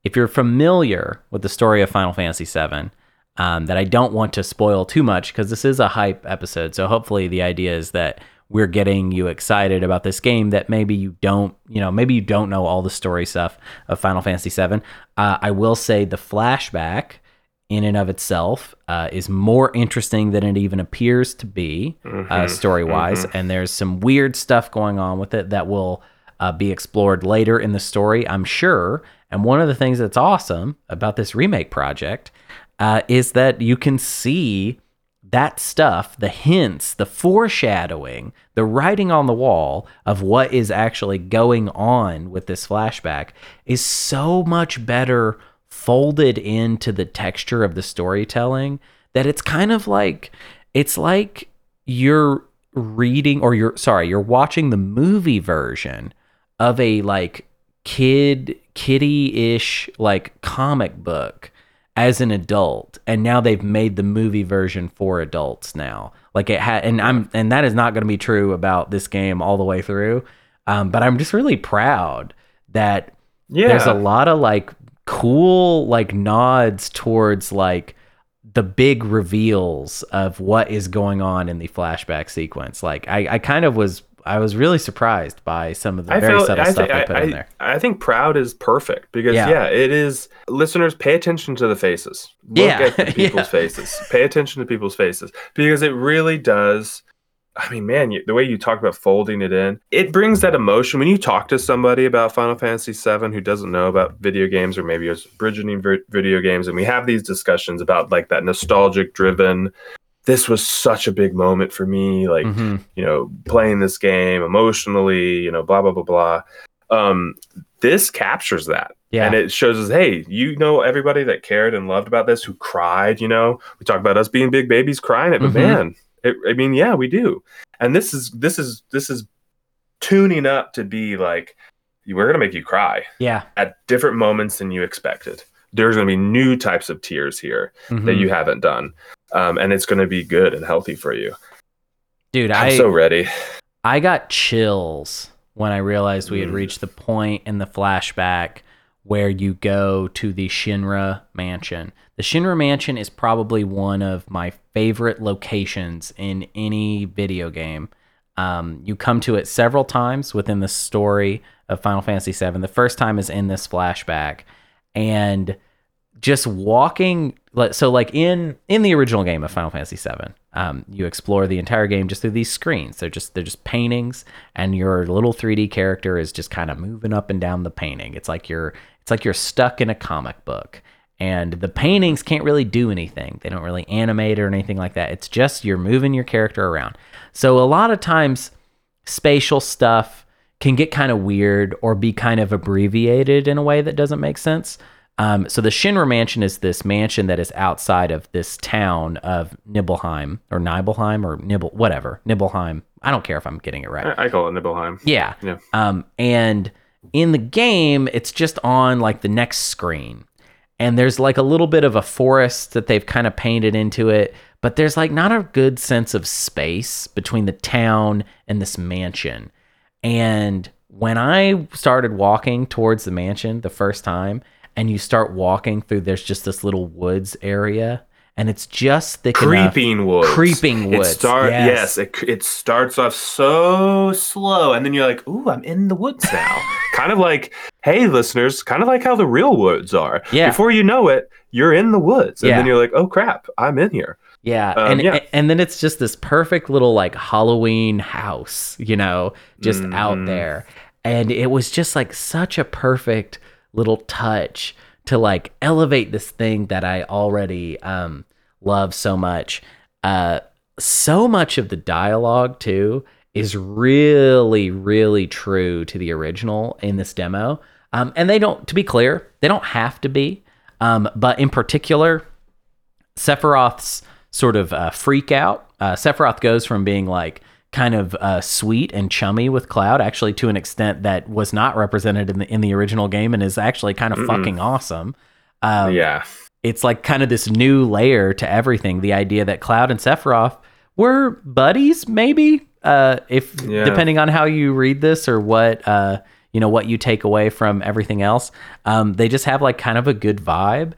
Speaker 1: if you're familiar with the story of Final Fantasy VII, um, that I don't want to spoil too much because this is a hype episode. So hopefully the idea is that we're getting you excited about this game that maybe you don't, you know, maybe you don't know all the story stuff of Final Fantasy VII. Uh, I will say the flashback in and of itself uh, is more interesting than it even appears to be uh,
Speaker 2: Mhm,
Speaker 1: story wise. And there's some weird stuff going on with it that will uh, be explored later in the story, I'm sure. And one of the things that's awesome about this remake project uh, is that you can see that stuff, the hints, the foreshadowing, the writing on the wall of what is actually going on with this flashback is so much better folded into the texture of the storytelling that it's kind of like it's like you're reading or you're sorry, you're watching the movie version of a like kid kitty-ish like comic book as an adult and now they've made the movie version for adults now. Like it had and i'm and that is not going to be true about this game all the way through um, but i'm just really proud that
Speaker 2: Yeah,
Speaker 1: there's a lot of like cool like nods towards like the big reveals of what is going on in the flashback sequence. Like i, I kind of was i was really surprised by some of the
Speaker 2: I
Speaker 1: very subtle
Speaker 2: I,
Speaker 1: stuff
Speaker 2: think,
Speaker 1: they put
Speaker 2: I,
Speaker 1: in there
Speaker 2: I think proud is perfect because
Speaker 1: Yeah.
Speaker 2: yeah. it is. Listeners, pay attention to the faces. Look
Speaker 1: Yeah,
Speaker 2: at the [LAUGHS] people's
Speaker 1: yeah.
Speaker 2: faces. Pay attention to people's faces because it really does. I mean, man, you, the way you talk about folding it in, it brings that emotion. When you talk to somebody about Final Fantasy VII who doesn't know about video games or maybe is bridging video games, and we have these discussions about like that nostalgic driven. This was such a big moment for me. Like,
Speaker 1: Mhm.
Speaker 2: you know, playing this game emotionally, you know, blah blah blah blah. Um, this captures that,
Speaker 1: yeah
Speaker 2: and it shows us, hey, you know, everybody that cared and loved about this, who cried. You know, we talk about us being big babies crying it, but
Speaker 1: Mhm.
Speaker 2: man, it, I mean, yeah, we do. And this is this is this is tuning up to be like, we're gonna make you cry
Speaker 1: yeah
Speaker 2: at different moments than you expected. There's gonna be new types of tears here that
Speaker 1: Mhm.
Speaker 2: you haven't done, um, and it's gonna be good and healthy for you.
Speaker 1: dude
Speaker 2: I'm
Speaker 1: i
Speaker 2: so ready.
Speaker 1: I got chills when I realized we had
Speaker 2: Mm.
Speaker 1: reached the point in the flashback where you go to the Shinra mansion. The Shinra mansion is probably one of my favorite locations in any video game. Um, you come to it several times within the story of Final Fantasy VII. The first time is in this flashback, and just walking so like in in the original game of Final Fantasy VII, um, you explore the entire game just through these screens. They're just they're just paintings, and your little 3D character is just kind of moving up and down the painting. It's like you're it's like you're stuck in a comic book, and the paintings can't really do anything. They don't really animate or anything like that. It's just you're moving your character around. So a lot of times, spatial stuff can get kind of weird or be kind of abbreviated in a way that doesn't make sense. Um, so the Shinra Mansion is this mansion that is outside of this town of Nibelheim or Nibelheim or Nibble, whatever Nibelheim. I don't care if I'm getting it right.
Speaker 2: I, I call it Nibelheim.
Speaker 1: Yeah.
Speaker 2: Yeah.
Speaker 1: Um, and in the game, it's just on like the next screen. And there's like a little bit of a forest that they've kind of painted into it, but there's like not a good sense of space between the town and this mansion. And when I started walking towards the mansion the first time, and you start walking through, there's just this little woods area, and it's just thick enough.
Speaker 2: Creeping woods.
Speaker 1: Creeping woods,
Speaker 2: It start,
Speaker 1: yes.
Speaker 2: yes. it, it starts off so slow, and then you're like, "Ooh, I'm in the woods now." [LAUGHS] kind of like, hey, listeners, kind of like how the real woods are.
Speaker 1: Yeah.
Speaker 2: Before you know it, you're in the woods, and
Speaker 1: Yeah.
Speaker 2: then you're like, "Oh crap, I'm in here."
Speaker 1: Yeah,
Speaker 2: Um,
Speaker 1: and
Speaker 2: yeah.
Speaker 1: and then it's just this perfect little like Halloween house, you know, just out
Speaker 2: Mhm.
Speaker 1: there. And it was just like such a perfect little touch to like elevate this thing that I already um love so much. Uh so much of the dialogue too is really really true to the original in this demo. Um and they don't to be clear, they don't have to be. Um but in particular Sephiroth's sort of uh, freak out. Uh, Sephiroth goes from being like kind of uh, sweet and chummy with Cloud, actually to an extent that was not represented in the in the original game, and is actually kind of
Speaker 2: Mm-mm.
Speaker 1: fucking awesome. Um,
Speaker 2: yeah.
Speaker 1: it's like kind of this new layer to everything. The idea that Cloud and Sephiroth were buddies, maybe, uh, if
Speaker 2: Yeah.
Speaker 1: depending on how you read this or what uh, you know what you take away from everything else. Um, they just have like kind of a good vibe.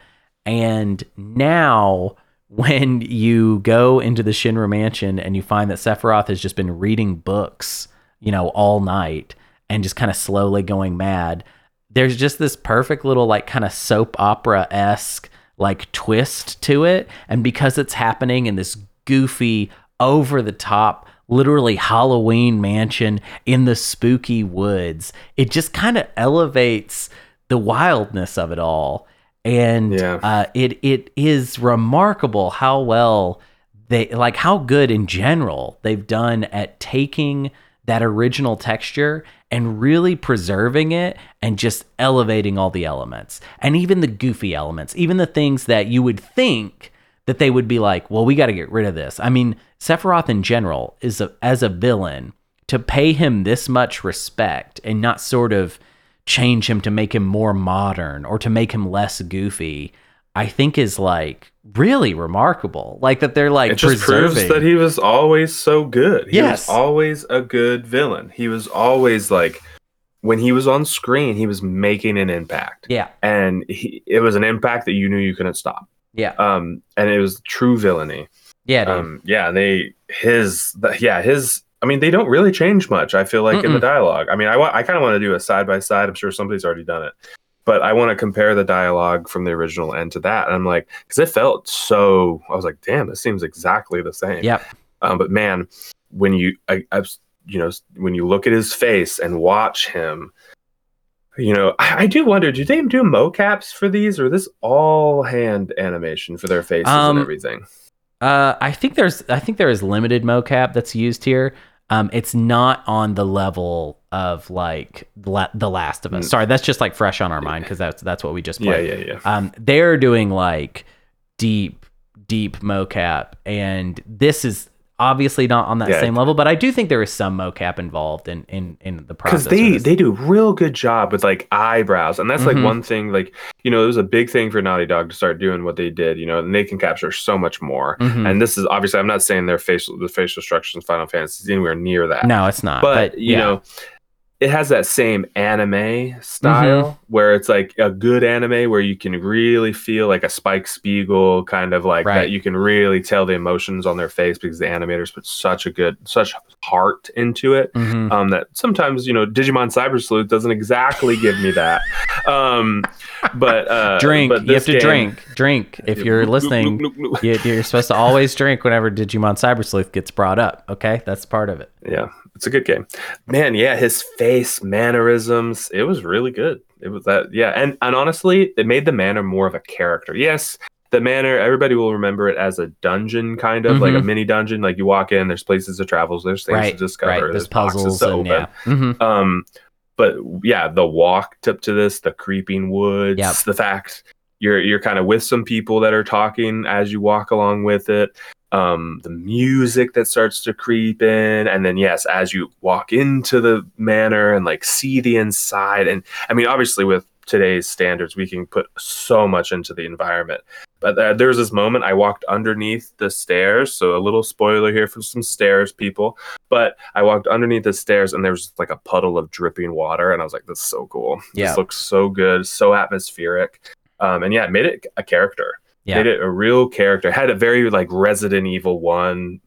Speaker 1: And now, when you go into the Shinra mansion and you find that Sephiroth has just been reading books, you know, all night and just kind of slowly going mad, there's just this perfect little, like, kind of soap opera esque, like, twist to it. And because it's happening in this goofy, over the top, literally Halloween mansion in the spooky woods, it just kind of elevates the wildness of it all and
Speaker 2: Yeah.
Speaker 1: uh, it it is remarkable how well they like how good in general they've done at taking that original texture and really preserving it and just elevating all the elements and even the goofy elements even the things that you would think that they would be like well we got to get rid of this i mean sephiroth in general is a, as a villain to pay him this much respect and not sort of change him to make him more modern or to make him less goofy i think is like really remarkable like that they're like
Speaker 2: It just proves that he was always so good. He
Speaker 1: Yes.
Speaker 2: was always a good villain. He was always like when he was on screen, he was making an impact.
Speaker 1: yeah
Speaker 2: And he, it was an impact that you knew you couldn't stop.
Speaker 1: yeah
Speaker 2: Um and it was true villainy.
Speaker 1: yeah dude.
Speaker 2: Um yeah, they his the, yeah, his I mean, they don't really change much. I feel like in the dialogue. I mean, I wa- I kind of want to do a side by side. I'm sure somebody's already done it, but I want to compare the dialogue from the original end to that. And I'm like, because it felt so. I was like, damn, this seems exactly the same.
Speaker 1: Yep.
Speaker 2: Um, but man, when you, I, I, you know, when you look at his face and watch him, you know, I, I do wonder, do they do mocaps for these, or this all hand animation for their faces
Speaker 1: Um,
Speaker 2: and everything?
Speaker 1: Uh, I think there's I think there is limited mocap that's used here. Um, it's not on the level of like La- The Last of Us.
Speaker 2: Mm.
Speaker 1: Sorry, that's just like fresh on our mind because that's that's what we just
Speaker 2: Yeah,
Speaker 1: played.
Speaker 2: yeah, yeah.
Speaker 1: Um, they're doing like deep, deep mocap, and this is obviously not on that
Speaker 2: Yeah.
Speaker 1: same level. But I do think there is some mocap involved in in in the process.
Speaker 2: because they they do a real good job with like eyebrows and that's like one thing like you know it was a big thing for naughty dog to start doing what they did you know and they can capture so much more
Speaker 1: Mhm.
Speaker 2: and this is obviously i'm not saying their facial the facial structures in final fantasy is anywhere near that
Speaker 1: no, it's not.
Speaker 2: but,
Speaker 1: But,
Speaker 2: you
Speaker 1: yeah.
Speaker 2: know it has that same anime style
Speaker 1: Mm-hmm.
Speaker 2: where it's like a good anime where you can really feel like a Spike Spiegel kind of like
Speaker 1: Right.
Speaker 2: that. You can really tell the emotions on their face because the animators put such a good, such heart into it.
Speaker 1: Mhm.
Speaker 2: Um, that sometimes you know Digimon Cyber Sleuth doesn't exactly give me that. Um, but uh,
Speaker 1: drink.
Speaker 2: but
Speaker 1: You have to
Speaker 2: game-
Speaker 1: drink. Drink. If you're listening, you're supposed to always drink whenever Digimon Cyber Sleuth gets brought up. Okay, that's part of it.
Speaker 2: Yeah, it's a good game. Man, yeah, his face, mannerisms, it was really good. It was that, yeah, and and honestly, it made the manor more of a character. Yes, the manor, everybody will remember it as a dungeon, kind of like a
Speaker 1: Mhm.
Speaker 2: mini dungeon. Like you walk in, there's places to travel, there's things
Speaker 1: right.
Speaker 2: to discover,
Speaker 1: right.
Speaker 2: there's,
Speaker 1: There's puzzles
Speaker 2: to
Speaker 1: and
Speaker 2: open.
Speaker 1: yeah. Mhm.
Speaker 2: Um, but yeah, the walk up to this, the creeping woods,
Speaker 1: Yep.
Speaker 2: the fact you're you're kind of with some people that are talking as you walk along with it. Um, the music that starts to creep in, and then yes, as you walk into the manor and like see the inside, and I mean, obviously with today's standards, we can put so much into the environment. But uh, there was this moment I walked underneath the stairs, so a little spoiler here for some stairs people but I walked underneath the stairs and there was like a puddle of dripping water, and I was like, "This is so cool.
Speaker 1: Yeah.
Speaker 2: This looks so good, so atmospheric." Um, and yeah, it made it a character.
Speaker 1: Yeah.
Speaker 2: Made it a real character. Had a very like Resident Evil One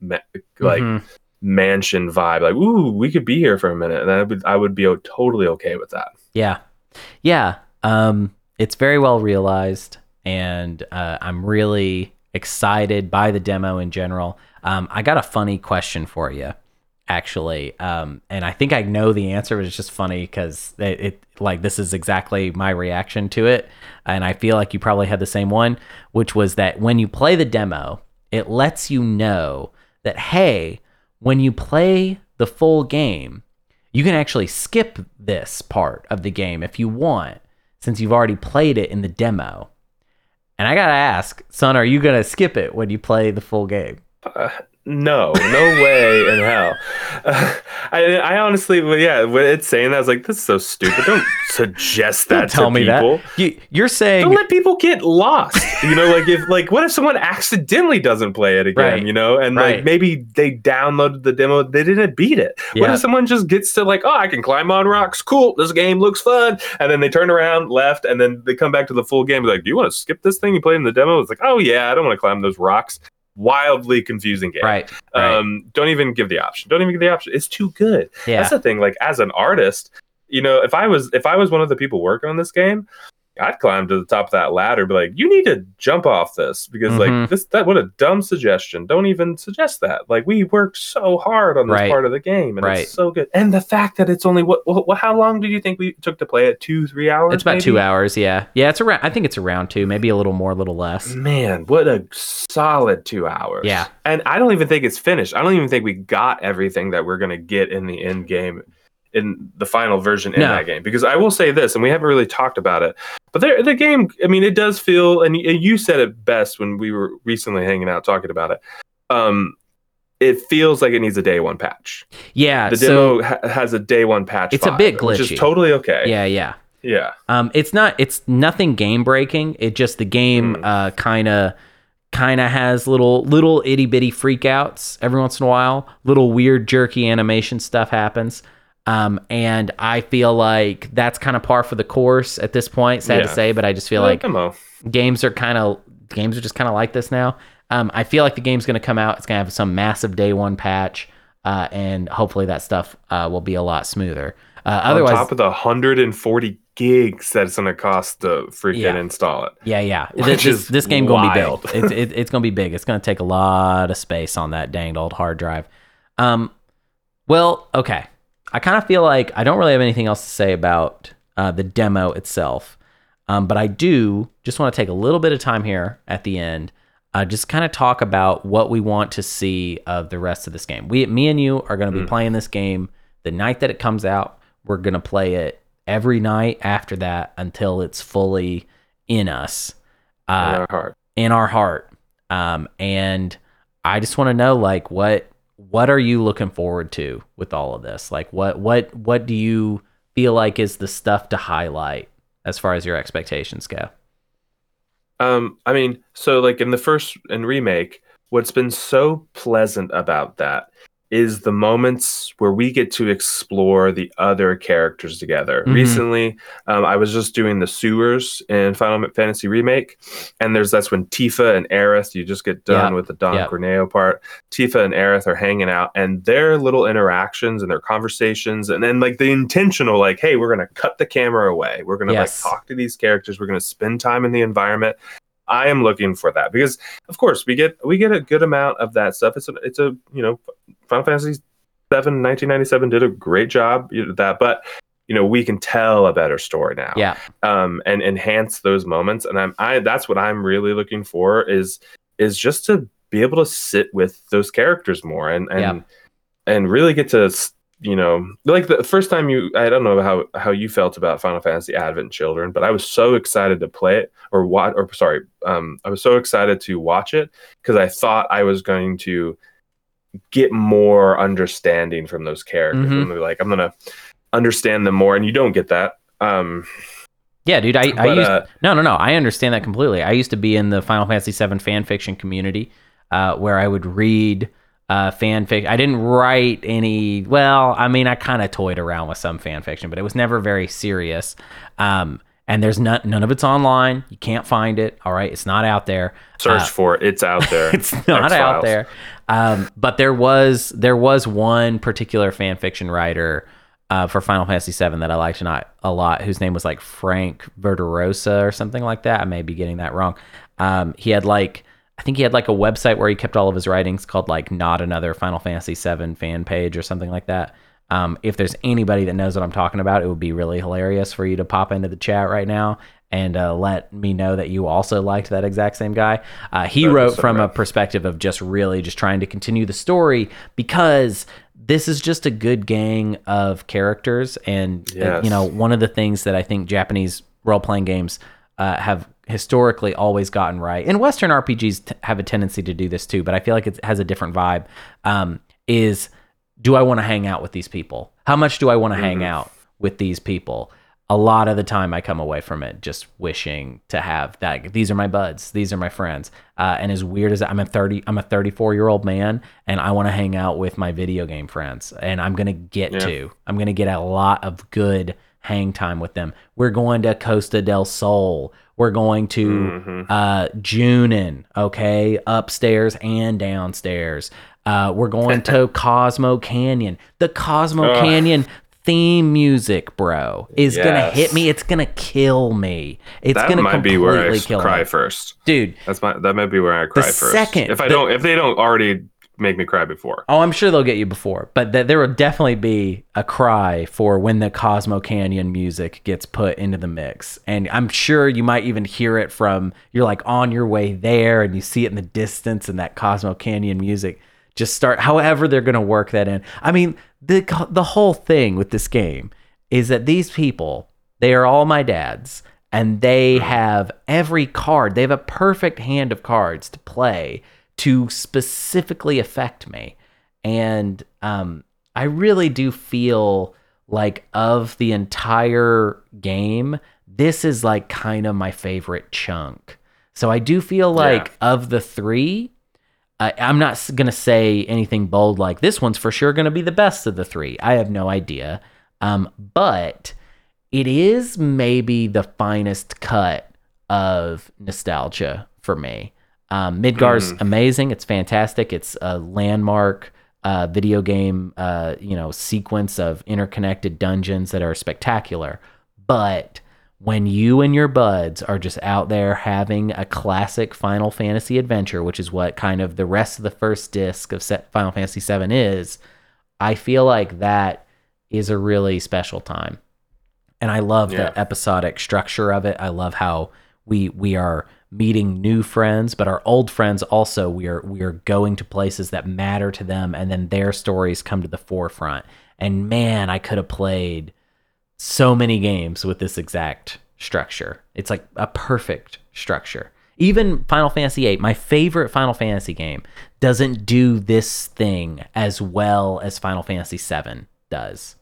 Speaker 2: like
Speaker 1: Mhm.
Speaker 2: mansion vibe. Like, ooh, we could be here for a minute, and I would I would be totally okay with that.
Speaker 1: Yeah. Yeah. Um, it's very well realized, and uh, I'm really excited by the demo in general. Um, I got a funny question for you, actually, um, and I think I know the answer, but it's just funny because it, it like this is exactly my reaction to it, and I feel like you probably had the same one, which was that when you play the demo, it lets you know that hey, when you play the full game, you can actually skip this part of the game if you want, since you've already played it in the demo. And I gotta ask, Sun, are you gonna skip it when you play the full game?
Speaker 2: Uh, no, no way in hell. Uh, [LAUGHS] I, I honestly, yeah, when it's saying that, I was like, this is so stupid. Don't [LAUGHS] suggest that
Speaker 1: Don't tell
Speaker 2: to
Speaker 1: me
Speaker 2: people.
Speaker 1: that. You, you're saying
Speaker 2: Don't let people get lost. You know, like if like what if someone accidentally doesn't play it again?
Speaker 1: Right.
Speaker 2: You know, and
Speaker 1: Right.
Speaker 2: like maybe they downloaded the demo, they didn't beat it. What if someone just gets to like, oh, I can climb on rocks, cool, this game looks fun, and then they turn around, left, and then they come back to the full game, like, do you want to skip this thing you played in the demo? It's like, oh yeah, I don't want to climb those rocks. Wildly confusing game.
Speaker 1: right, right.
Speaker 2: Um, don't even give the option. Don't even give the option. It's too good.
Speaker 1: yeah,
Speaker 2: That's the thing. Like as an artist, you know, if I was if I was one of the people working on this game, I'd climb to the top of that ladder, be like, you need to jump off this because
Speaker 1: Mhm.
Speaker 2: like this that what a dumb suggestion. Don't even suggest that. Like we worked so hard on this
Speaker 1: Right.
Speaker 2: part of the game and
Speaker 1: Right.
Speaker 2: it's so good. And the fact that it's only what, what how long did you think we took to play it? Two, three hours?
Speaker 1: it's about
Speaker 2: maybe?
Speaker 1: two hours. Yeah, yeah. It's around. I think it's around two, maybe a little more, a little less.
Speaker 2: Man, what a solid two hours.
Speaker 1: Yeah.
Speaker 2: And I don't even think it's finished. I don't even think we got everything that we're going to get in the end game, in the final version in
Speaker 1: No.
Speaker 2: that game. Because I will say this, and we haven't really talked about it, but there, the game, I mean, it does feel, and you said it best when we were recently hanging out talking about it. Um, it feels like it needs a day one patch.
Speaker 1: Yeah.
Speaker 2: The
Speaker 1: so
Speaker 2: demo ha- has a day one patch.
Speaker 1: It's a bit
Speaker 2: which is totally okay.
Speaker 1: yeah, yeah.
Speaker 2: Yeah.
Speaker 1: Um, it's not. It's nothing game breaking. It just the game
Speaker 2: Mm.
Speaker 1: uh kind of kind of has little little itty bitty freakouts every once in a while. Little weird jerky animation stuff happens. Um, and I feel like that's kind of par for the course at this point. Sad to say, but I just feel like games are kind of games are just kind of like this now. Um, I feel like the game's going to come out. It's going to have some massive day one patch, uh, and hopefully that stuff uh, will be a lot smoother. Uh, otherwise,
Speaker 2: on top of the 140 gigs that it's going to cost to freaking
Speaker 1: Yeah.
Speaker 2: install it.
Speaker 1: Yeah, yeah. [LAUGHS] This, this,
Speaker 2: is
Speaker 1: this game gonna be
Speaker 2: wild.
Speaker 1: big. It's it, [LAUGHS] it's gonna be big. It's gonna take a lot of space on that danged old hard drive. Um, well, okay. I kind of feel like I don't really have anything else to say about uh, the demo itself, um, but I do just want to take a little bit of time here at the end, uh, just kind of talk about what we want to see of the rest of this game. We, me and you, are going to be
Speaker 2: Mm.
Speaker 1: playing this game the night that it comes out. We're going to play it every night after that until it's fully in us
Speaker 2: in
Speaker 1: uh,
Speaker 2: our heart.
Speaker 1: in our heart um, and i just want to know like what what are you looking forward to with all of this? Like what what what do you feel like is the stuff to highlight as far as your expectations go?
Speaker 2: Um, I mean, so like in the first and remake, what's been so pleasant about that is the moments where we get to explore the other characters together.
Speaker 1: Mhm.
Speaker 2: Recently, um, I was just doing the sewers in Final Fantasy Remake, and there's that's when Tifa and Aerith, you just get done
Speaker 1: Yeah.
Speaker 2: with the Don
Speaker 1: Yeah.
Speaker 2: Corneo part. Tifa and Aerith are hanging out, and their little interactions and their conversations, and then like the intentional, like, hey, we're gonna cut the camera away. We're gonna
Speaker 1: Yes.
Speaker 2: like talk to these characters. We're gonna spend time in the environment. I am looking for that because, of course, we get we get a good amount of that stuff. It's a it's a you know Final Fantasy Seven 1997 did a great job you know, that, but you know we can tell a better story now
Speaker 1: yeah
Speaker 2: um, and enhance those moments. And I'm I that's what I'm really looking for is is just to be able to sit with those characters more and and
Speaker 1: Yeah.
Speaker 2: and really get to you know like the first time you I don't know how how you felt about Final Fantasy Advent Children, but I was so excited to play it or watch or sorry um I was so excited to watch it because I thought I was going to get more understanding from those characters.
Speaker 1: Mhm.
Speaker 2: And like I'm gonna understand them more, and you don't get that. Um,
Speaker 1: yeah dude i, I used
Speaker 2: uh,
Speaker 1: no no no i understand that completely i used to be in the final fantasy 7 fan fiction community uh, where i would read uh, fan fiction i didn't write any well i mean i kind of toyed around with some fan fiction but it was never very serious um, and there's none, none of it's online you can't find it all right it's not out there
Speaker 2: search
Speaker 1: Uh,
Speaker 2: for it. It's out there. [LAUGHS]
Speaker 1: it's not out
Speaker 2: X-Files.
Speaker 1: there. Um, but there was there was one particular fan fiction writer uh, for Final Fantasy VII that I liked not a lot, whose name was like Frank Verderosa or something like that. I may be getting that wrong. Um, he had like I think he had like a website where he kept all of his writings called like not another Final Fantasy VII fan page or something like that. Um, if there's anybody that knows what I'm talking about, it would be really hilarious for you to pop into the chat right now and uh, let me know that you also liked that exact same guy. Uh, he
Speaker 2: That'd
Speaker 1: wrote
Speaker 2: so
Speaker 1: from a perspective of just really just trying to continue the story because this is just a good gang of characters and uh, you know one of the things that I think Japanese role playing games uh, have historically always gotten right, and Western RPGs t- have a tendency to do this too, but I feel like it has a different vibe. Um, is do I want to hang out with these people? How much do I want to hang out with these people? A lot of the time, I come away from it just wishing to have that. These are my buds. These are my friends. Uh, and as weird as I'm a thirty, I'm a 34 year old man, and I want to hang out with my video game friends, and I'm gonna get
Speaker 2: Yeah.
Speaker 1: to. I'm gonna get a lot of good hang time with them. We're going to Costa del Sol. We're going to
Speaker 2: Mhm.
Speaker 1: uh Junon, okay, upstairs and downstairs. Uh we're going [LAUGHS] to Cosmo Canyon. The Cosmo
Speaker 2: Ugh.
Speaker 1: Canyon theme music, bro, is gonna hit me. It's gonna kill me. It's
Speaker 2: that
Speaker 1: gonna
Speaker 2: probably
Speaker 1: kill me.
Speaker 2: That might be where I cry
Speaker 1: me.
Speaker 2: first.
Speaker 1: Dude,
Speaker 2: That's my that might be where I cry first.
Speaker 1: second
Speaker 2: if I
Speaker 1: the-
Speaker 2: don't, if they don't already make me cry before.
Speaker 1: Oh, I'm sure they'll get you before, but th- there will definitely be a cry for when the Cosmo Canyon music gets put into the mix. And I'm sure you might even hear it from you're like on your way there and you see it in the distance and that Cosmo Canyon music just start however they're going to work that in. I mean, the the whole thing with this game is that these people, they are all my dads and they have every card. They have a perfect hand of cards to play to specifically affect me. And um, I really do feel like of the entire game, this is like kind of my favorite chunk. So I do feel like of the three, I'm not gonna say anything bold like this one's for sure gonna be the best of the three. I have no idea, um, but it is maybe the finest cut of nostalgia for me. Um, Midgar's amazing. It's fantastic. It's a landmark uh, video game, uh, you know, sequence of interconnected dungeons that are spectacular. But when you and your buds are just out there having a classic Final Fantasy adventure, which is what kind of the rest of the first disc of set Final Fantasy VII is, I feel like that is a really special time. And I love
Speaker 2: Yeah.
Speaker 1: the episodic structure of it. I love how we we are meeting new friends, but our old friends also we are we are going to places that matter to them and then their stories come to the forefront. And man, I could have played so many games with this exact structure. It's like a perfect structure. Even Final Fantasy VIII, my favorite Final Fantasy game, doesn't do this thing as well as Final Fantasy VII does.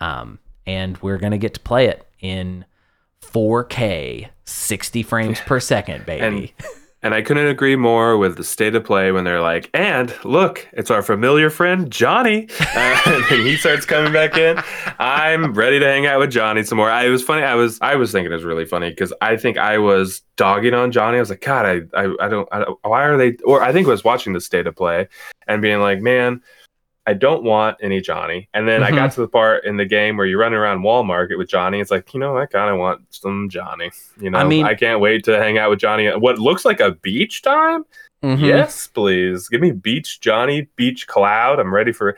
Speaker 1: Um, and we're gonna get to play it in 4K, 60 frames per second, [LAUGHS] baby.
Speaker 2: And and I couldn't agree more with the state of play when they're like, and look, it's our familiar friend Johnny, uh, [LAUGHS] and he starts coming back in. I'm ready to hang out with Johnny some more. I, it was funny. I was I was thinking it was really funny because I think I was dogging on Johnny. I was like, God, I I, I don't. I don't why are they? Or I think I was watching the state of play and being like, man. I don't want any Johnny. And then I
Speaker 1: Mhm.
Speaker 2: got to the part in the game where you're running around Walmart with Johnny. It's like, you know, I kind of want some Johnny. You know,
Speaker 1: I mean-
Speaker 2: I can't wait to hang out with Johnny. What looks like a beach time?
Speaker 1: Mhm.
Speaker 2: Yes, please. Give me beach Johnny, beach cloud. I'm ready for,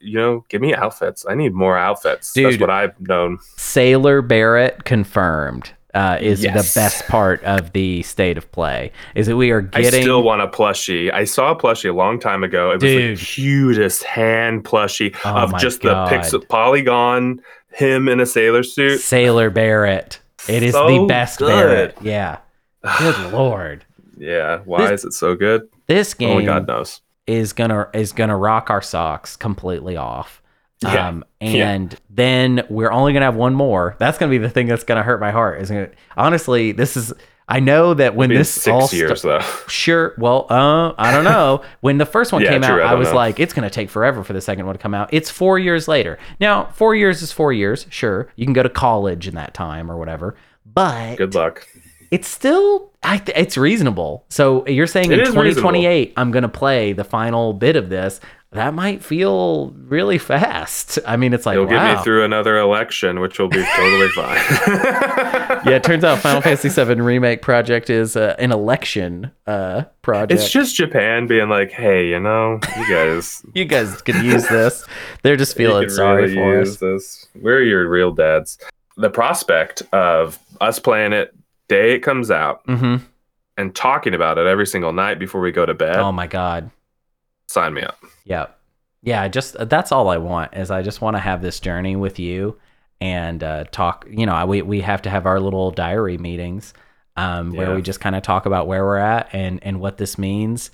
Speaker 2: you know, give me outfits. I need more outfits. That's
Speaker 1: Dude.
Speaker 2: what I've known.
Speaker 1: Sailor Barret confirmed uh, is
Speaker 2: Yes.
Speaker 1: the best part of the state of play. Is that we are getting.
Speaker 2: I still want a plushie. I saw a plushie a long time ago. It was
Speaker 1: Dude.
Speaker 2: the cutest hand plushie
Speaker 1: Oh
Speaker 2: of just
Speaker 1: God.
Speaker 2: the pixel polygon, him in a sailor suit.
Speaker 1: Sailor Barret. It is the best
Speaker 2: good.
Speaker 1: Barret. Yeah. [SIGHS] Good lord.
Speaker 2: Yeah. Why
Speaker 1: This-
Speaker 2: is it so good?
Speaker 1: This game
Speaker 2: Only God knows.
Speaker 1: is gonna is gonna rock our socks completely off.
Speaker 2: Yeah.
Speaker 1: Um,
Speaker 2: Yeah.
Speaker 1: and then we're only gonna have one more. That's gonna be the thing that's gonna hurt my heart. Is gonna, honestly, this is. I know that when this
Speaker 2: six
Speaker 1: all sta-
Speaker 2: years though.
Speaker 1: Sure. Well, uh, I don't know. [LAUGHS] When the first one
Speaker 2: Yeah,
Speaker 1: came
Speaker 2: true,
Speaker 1: out,
Speaker 2: I
Speaker 1: I was
Speaker 2: know.
Speaker 1: like, it's going to take forever for the second one to come out. It's four years later. Now, four years is four years. Sure. You can go to college in that time or whatever. But
Speaker 2: Good luck.
Speaker 1: It's still I th- it's reasonable. So you're saying
Speaker 2: It
Speaker 1: in
Speaker 2: is
Speaker 1: 2028 I'm going to play the final bit of this. That might feel really fast. I mean, it's like
Speaker 2: It'll
Speaker 1: wow.
Speaker 2: get me through another election, which will be totally [LAUGHS] fine. [LAUGHS]
Speaker 1: yeah, it turns out Final Fantasy VII remake project is uh, an election uh, project.
Speaker 2: It's just Japan being like, hey, you know, you guys [LAUGHS]
Speaker 1: you guys could use this. They're just feeling sorry
Speaker 2: really
Speaker 1: for us.
Speaker 2: this. We're your real dads. The prospect of us playing it day it comes out
Speaker 1: hmm
Speaker 2: and talking about it every single night before we go to bed,
Speaker 1: Oh my god.
Speaker 2: sign me up.
Speaker 1: Yeah. Yeah, just that's all I want is I just want to have this journey with you and uh, talk, you know, we we have to have our little diary meetings um, where we just kind of talk about where we're at and and what this means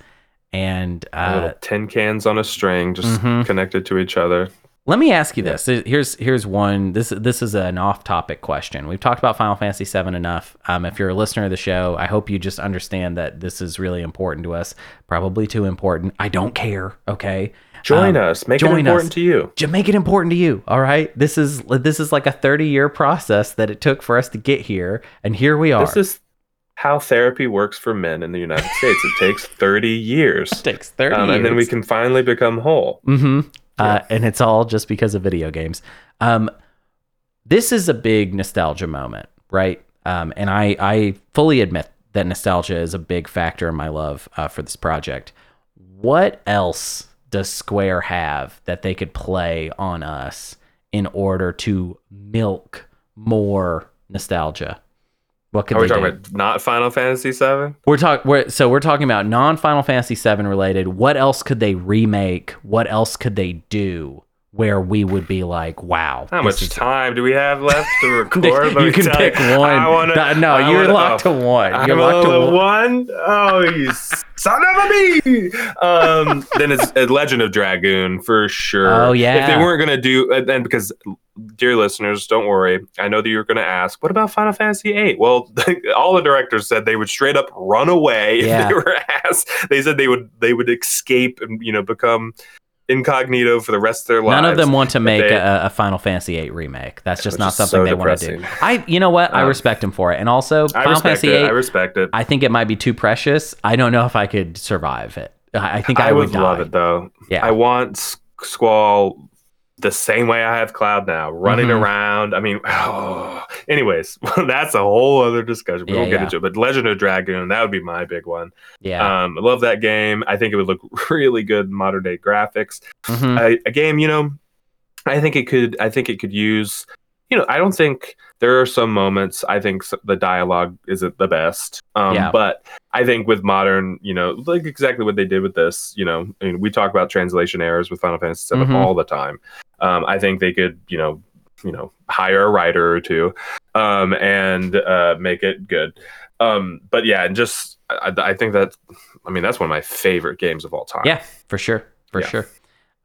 Speaker 1: and uh,
Speaker 2: Little tin cans on a string, just
Speaker 1: Mhm.
Speaker 2: connected to each other.
Speaker 1: Let me ask you this. Here's here's one. This this is an off-topic question. We've talked about Final Fantasy VII enough. Um, if you're a listener of the show, I hope you just understand that this is really important to us. Probably too important. I don't care. Okay.
Speaker 2: Join
Speaker 1: Um,
Speaker 2: us. Make
Speaker 1: join
Speaker 2: it important
Speaker 1: us.
Speaker 2: to you.
Speaker 1: Just make it important to you. All right. This is this is like a 30 year process that it took for us to get here, and here we are.
Speaker 2: This is how therapy works for men in the United States. It takes 30 years. [LAUGHS]
Speaker 1: it takes 30
Speaker 2: Um,
Speaker 1: years.
Speaker 2: and then we can finally become whole.
Speaker 1: Mm-hmm. Uh, and it's all just because of video games. Um, this is a big nostalgia moment, right? Um, and I, I fully admit that nostalgia is a big factor in my love uh, for this project. What else does Square have that they could play on us in order to milk more nostalgia? What could
Speaker 2: Are we
Speaker 1: they
Speaker 2: talking
Speaker 1: do?
Speaker 2: about not Final Fantasy VII?
Speaker 1: We're talking. So we're talking about non Final Fantasy VII related. What else could they remake? What else could they do where we would be like, wow?
Speaker 2: How much time do we have left to [LAUGHS] record?
Speaker 1: you can pick
Speaker 2: you,
Speaker 1: one.
Speaker 2: Wanna,
Speaker 1: no,
Speaker 2: I
Speaker 1: you're
Speaker 2: wanna-
Speaker 1: locked
Speaker 2: oh,
Speaker 1: to one. You're
Speaker 2: a
Speaker 1: locked to one.
Speaker 2: one. Oh, you [LAUGHS] son of a bee! Um, then it's a Legend of Dragoon for sure.
Speaker 1: Oh, yeah.
Speaker 2: If they weren't gonna do, and then because dear listeners, don't worry. I know that you're gonna ask, what about Final Fantasy VIII? Well, [LAUGHS] all the directors said they would straight up run away
Speaker 1: Yeah.
Speaker 2: if they were [LAUGHS] asked. They said they would they would escape and you know become incognito for the rest of their lives.
Speaker 1: None of them want to make
Speaker 2: they-
Speaker 1: a, a Final Fantasy VIII remake. That's just not something
Speaker 2: so
Speaker 1: they want to do. I, you know what? I
Speaker 2: Um,
Speaker 1: respect him for it. And also,
Speaker 2: I
Speaker 1: Final Fantasy
Speaker 2: it. I respect it.
Speaker 1: I think it might be too precious. I don't know if I could survive it. I think I,
Speaker 2: I
Speaker 1: would,
Speaker 2: would love it though.
Speaker 1: Yeah.
Speaker 2: I want Squall the same way I have Cloud now, running
Speaker 1: Mhm.
Speaker 2: around. I mean, [SIGHS] anyways, [LAUGHS] that's a whole other discussion. We
Speaker 1: Yeah,
Speaker 2: won't get
Speaker 1: yeah.
Speaker 2: into it. But Legend of Dragoon, that would be my big one.
Speaker 1: yeah.
Speaker 2: Um, I love that game. I think it would look [LAUGHS] really good in modern day graphics.
Speaker 1: Mhm.
Speaker 2: a, a game, you know, I think it could. I think it could use. You know, I don't think there are some moments. I think the dialogue isn't the best. Um,
Speaker 1: Yeah.
Speaker 2: But I think with modern, you know, like exactly what they did with this. You know, I mean, we talk about translation errors with Final Fantasy VII
Speaker 1: Mhm.
Speaker 2: all the time. Um, I think they could, you know, you know, hire a writer or two, um, and uh, make it good. Um, but yeah, and just I, I think that. I mean, that's one of my favorite games of all time.
Speaker 1: Yeah, for sure, for
Speaker 2: Yeah.
Speaker 1: sure.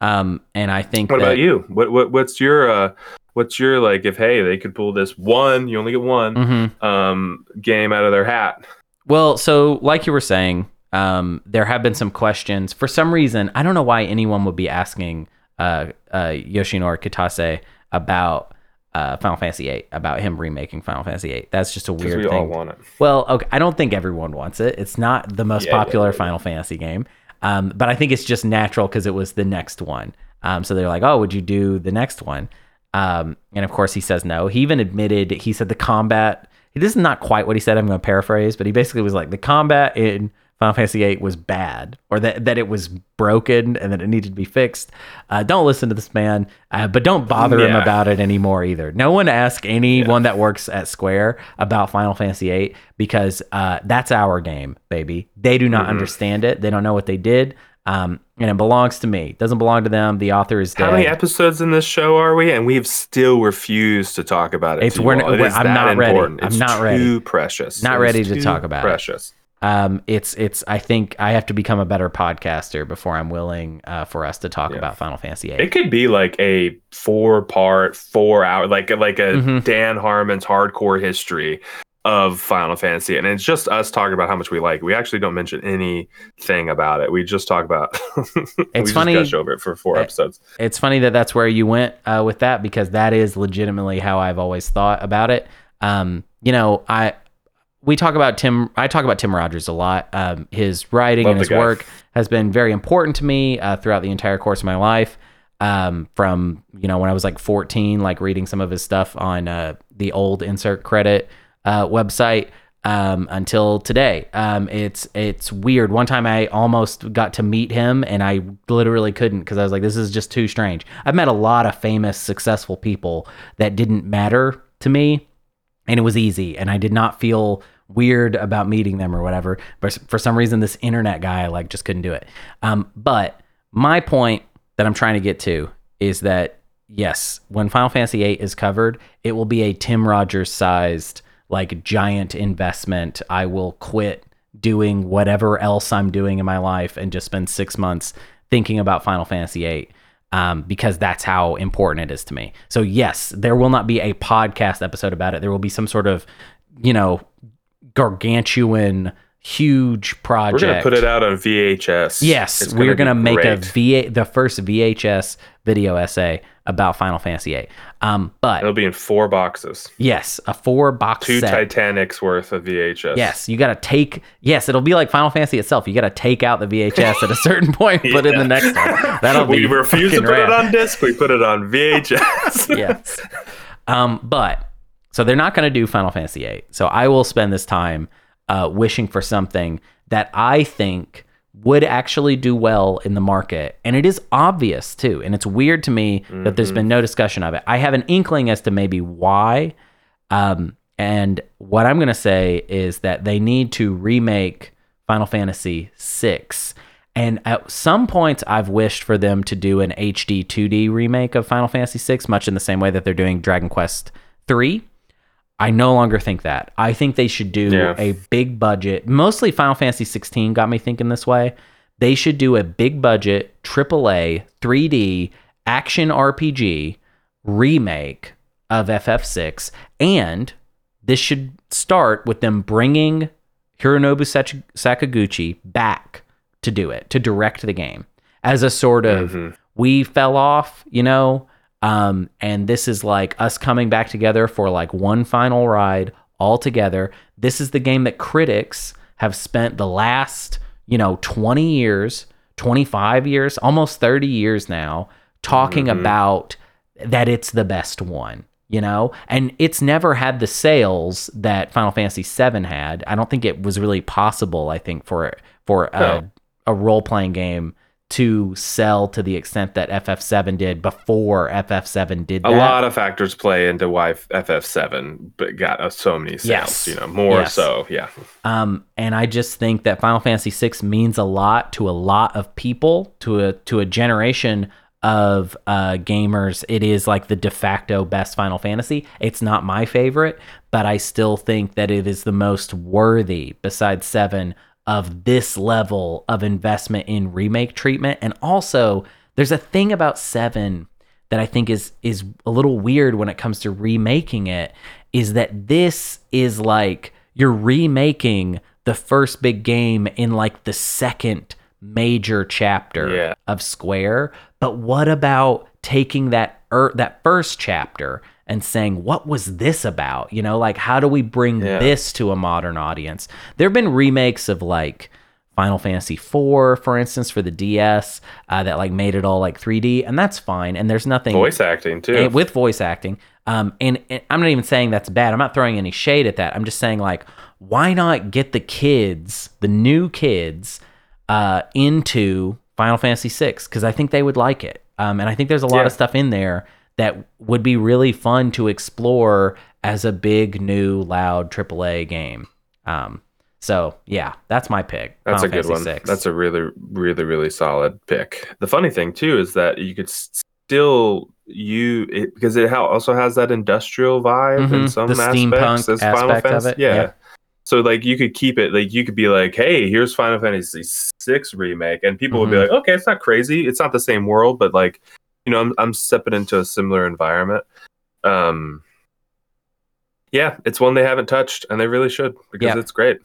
Speaker 1: Um, and I think
Speaker 2: What
Speaker 1: that,
Speaker 2: about you? What what what's your uh what's your like if hey they could pull this one, you only get one
Speaker 1: Mhm.
Speaker 2: um game out of their hat.
Speaker 1: Well, so like you were saying, um, there have been some questions. For some reason, I don't know why anyone would be asking uh, uh, Yoshinori Kitase about uh, Final Fantasy VIII, about him remaking Final Fantasy VIII. That's just a weird
Speaker 2: we all
Speaker 1: thing.
Speaker 2: want it.
Speaker 1: Well, okay, I don't think everyone wants it. It's not the most
Speaker 2: yeah,
Speaker 1: popular
Speaker 2: yeah, yeah.
Speaker 1: Final Fantasy game, um, but I think it's just natural because it was the next one. Um, so they're like, "Oh, would you do the next one?" Um, and of course, he says no. He even admitted he said the combat. This is not quite what he said. I'm going to paraphrase, but he basically was like the combat in Final Fantasy VIII was bad, or that that it was broken and that it needed to be fixed. Uh, don't listen to this man, uh, but don't bother him about it anymore either. No one ask anyone that works at Square about Final Fantasy VIII because uh, that's our game, baby. They do not
Speaker 2: Mhm.
Speaker 1: understand it. They don't know what they did, um, and it belongs to me. It doesn't belong to them. The author is dead.
Speaker 2: How many episodes in this show are we? And we've still refused to talk about it.
Speaker 1: It's- we're-
Speaker 2: It
Speaker 1: we're- I'm not ready.
Speaker 2: important.
Speaker 1: I'm
Speaker 2: It's
Speaker 1: not ready.
Speaker 2: Too precious.
Speaker 1: Not
Speaker 2: It is
Speaker 1: ready to talk about it.
Speaker 2: precious.
Speaker 1: Um, it's it's. I think I have to become a better podcaster before I'm willing uh, for us to talk
Speaker 2: Yeah.
Speaker 1: about Final Fantasy VIII.
Speaker 2: It could be like a four part, four hour, like like a
Speaker 1: Mhm.
Speaker 2: Dan Harmon's hardcore history of Final Fantasy, and it's just us talking about how much we like. We actually don't mention anything about it. We just talk about. [LAUGHS] we
Speaker 1: It's
Speaker 2: just
Speaker 1: funny-
Speaker 2: gush over it for four
Speaker 1: Eh,
Speaker 2: episodes.
Speaker 1: it's funny that that's where you went uh, with that because that is legitimately how I've always thought about it. Um, you know, I we talk about Tim. I talk about Tim Rogers a lot. Um, his writing
Speaker 2: Love
Speaker 1: and his
Speaker 2: guy.
Speaker 1: work has been very important to me uh, throughout the entire course of my life. Um, from you know when I was like 14, like reading some of his stuff on uh, the old insert credit uh, website um, until today. Um, it's it's weird. One time I almost got to meet him, and I literally couldn't because I was like, this is just too strange. I've met a lot of famous, successful people that didn't matter to me and it was easy and i did not feel weird about meeting them or whatever but for some reason this internet guy like just couldn't do it um, but my point that i'm trying to get to is that yes when final fantasy VIII is covered it will be a tim rogers sized like giant investment i will quit doing whatever else i'm doing in my life and just spend six months thinking about final fantasy VIII um, because that's how important it is to me. So yes, there will not be a podcast episode about it. There will be some sort of, you know, gargantuan, huge project.
Speaker 2: We're gonna put it out on VHS.
Speaker 1: Yes,
Speaker 2: It's
Speaker 1: we're
Speaker 2: be
Speaker 1: gonna make a
Speaker 2: great.
Speaker 1: VA, the first VHS video essay about Final Fantasy VIII. Um, but
Speaker 2: It'll be in four boxes,
Speaker 1: yes, a four box
Speaker 2: two
Speaker 1: set.
Speaker 2: Titanics worth of VHS.
Speaker 1: Yes, you got to take. Yes, it'll be like Final Fantasy itself. You got to take out the VHS at a certain [LAUGHS] point, put in the next one. That'll be.
Speaker 2: we refuse to put it on disc. We put it on VHS. [LAUGHS]
Speaker 1: yes. Um, but so they're not going to do Final Fantasy VIII. So I will spend this time uh, wishing for something that I think would actually do well in the market, and it is obvious too. And it's weird to me that there's been no discussion of it. I have an inkling as to maybe why. Um, and what I'm going to say is that they need to remake Final Fantasy VI. And at some points, I've wished for them to do an HD 2D remake of Final Fantasy VI, much in the same way that they're doing Dragon Quest III. I no longer think that. I think they should do
Speaker 2: Yeah.
Speaker 1: a big budget. Mostly Final Fantasy 16 got me thinking this way. They should do a big budget AAA 3D action RPG remake of FF6 and this should start with them bringing Hironobu Sach- Sakaguchi back to do it, to direct the game as a sort of
Speaker 2: Mhm.
Speaker 1: we fell off, you know, um, and this is like us coming back together for like one final ride all together. This is the game that critics have spent the last, you know, 20 years, 25 years, almost 30 years now talking about that it's the best one you know and it's never had the sales that final fantasy 7 had i don't think it was really possible i think for for a,
Speaker 2: No.
Speaker 1: a role-playing game to sell to the extent that ff7 did before ff7 did That.
Speaker 2: A lot of factors play into why FF7 but got us so many sales.
Speaker 1: Yes.
Speaker 2: You know, more
Speaker 1: Yes.
Speaker 2: so. Yeah.
Speaker 1: Um, and I just think that Final Fantasy VI means a lot to a lot of people, to a to a generation of uh, gamers. It is like the de facto best Final Fantasy. It's not my favorite, but I still think that it is the most worthy, besides Seven, of this level of investment in remake treatment. And also, there's a thing about Seven that I think is is a little weird when it comes to remaking it is that this is like you're remaking the first big game in like the second major chapter
Speaker 2: Yeah.
Speaker 1: of Square. But what about taking that er, that first chapter and saying what was this about? You know, like how do we bring
Speaker 2: Yeah.
Speaker 1: this to a modern audience? There've been remakes of like Final Fantasy IV, for instance, for the DS, uh, that like made it all like 3D, and that's fine. And there's nothing
Speaker 2: Voice acting too.
Speaker 1: with voice acting. Um, and, and I'm not even saying that's bad. I'm not throwing any shade at that. I'm just saying like, why not get the kids, the new kids, uh, into Final Fantasy VI? Because I think they would like it. Um, and I think there's a lot
Speaker 2: Yeah.
Speaker 1: of stuff in there that would be really fun to explore as a big, new, loud AAA game. Um, so yeah, that's my pick.
Speaker 2: That's
Speaker 1: Final
Speaker 2: a good
Speaker 1: Fantasy
Speaker 2: one.
Speaker 1: VI.
Speaker 2: That's a really, really, really solid pick. The funny thing too is that you could still you it, because it also has that industrial vibe in
Speaker 1: Mhm.
Speaker 2: some
Speaker 1: The
Speaker 2: aspects
Speaker 1: steampunk
Speaker 2: as Final
Speaker 1: aspect of it,
Speaker 2: Yeah.
Speaker 1: yeah.
Speaker 2: So like you could keep it like you could be like, hey, here's Final Fantasy six remake, and people would be
Speaker 1: Mhm.
Speaker 2: like, okay, it's not crazy, it's not the same world, but like, you know, I'm I'm stepping into a similar environment. Um, yeah, it's one they haven't touched, and they really should because
Speaker 1: Yeah.
Speaker 2: it's great.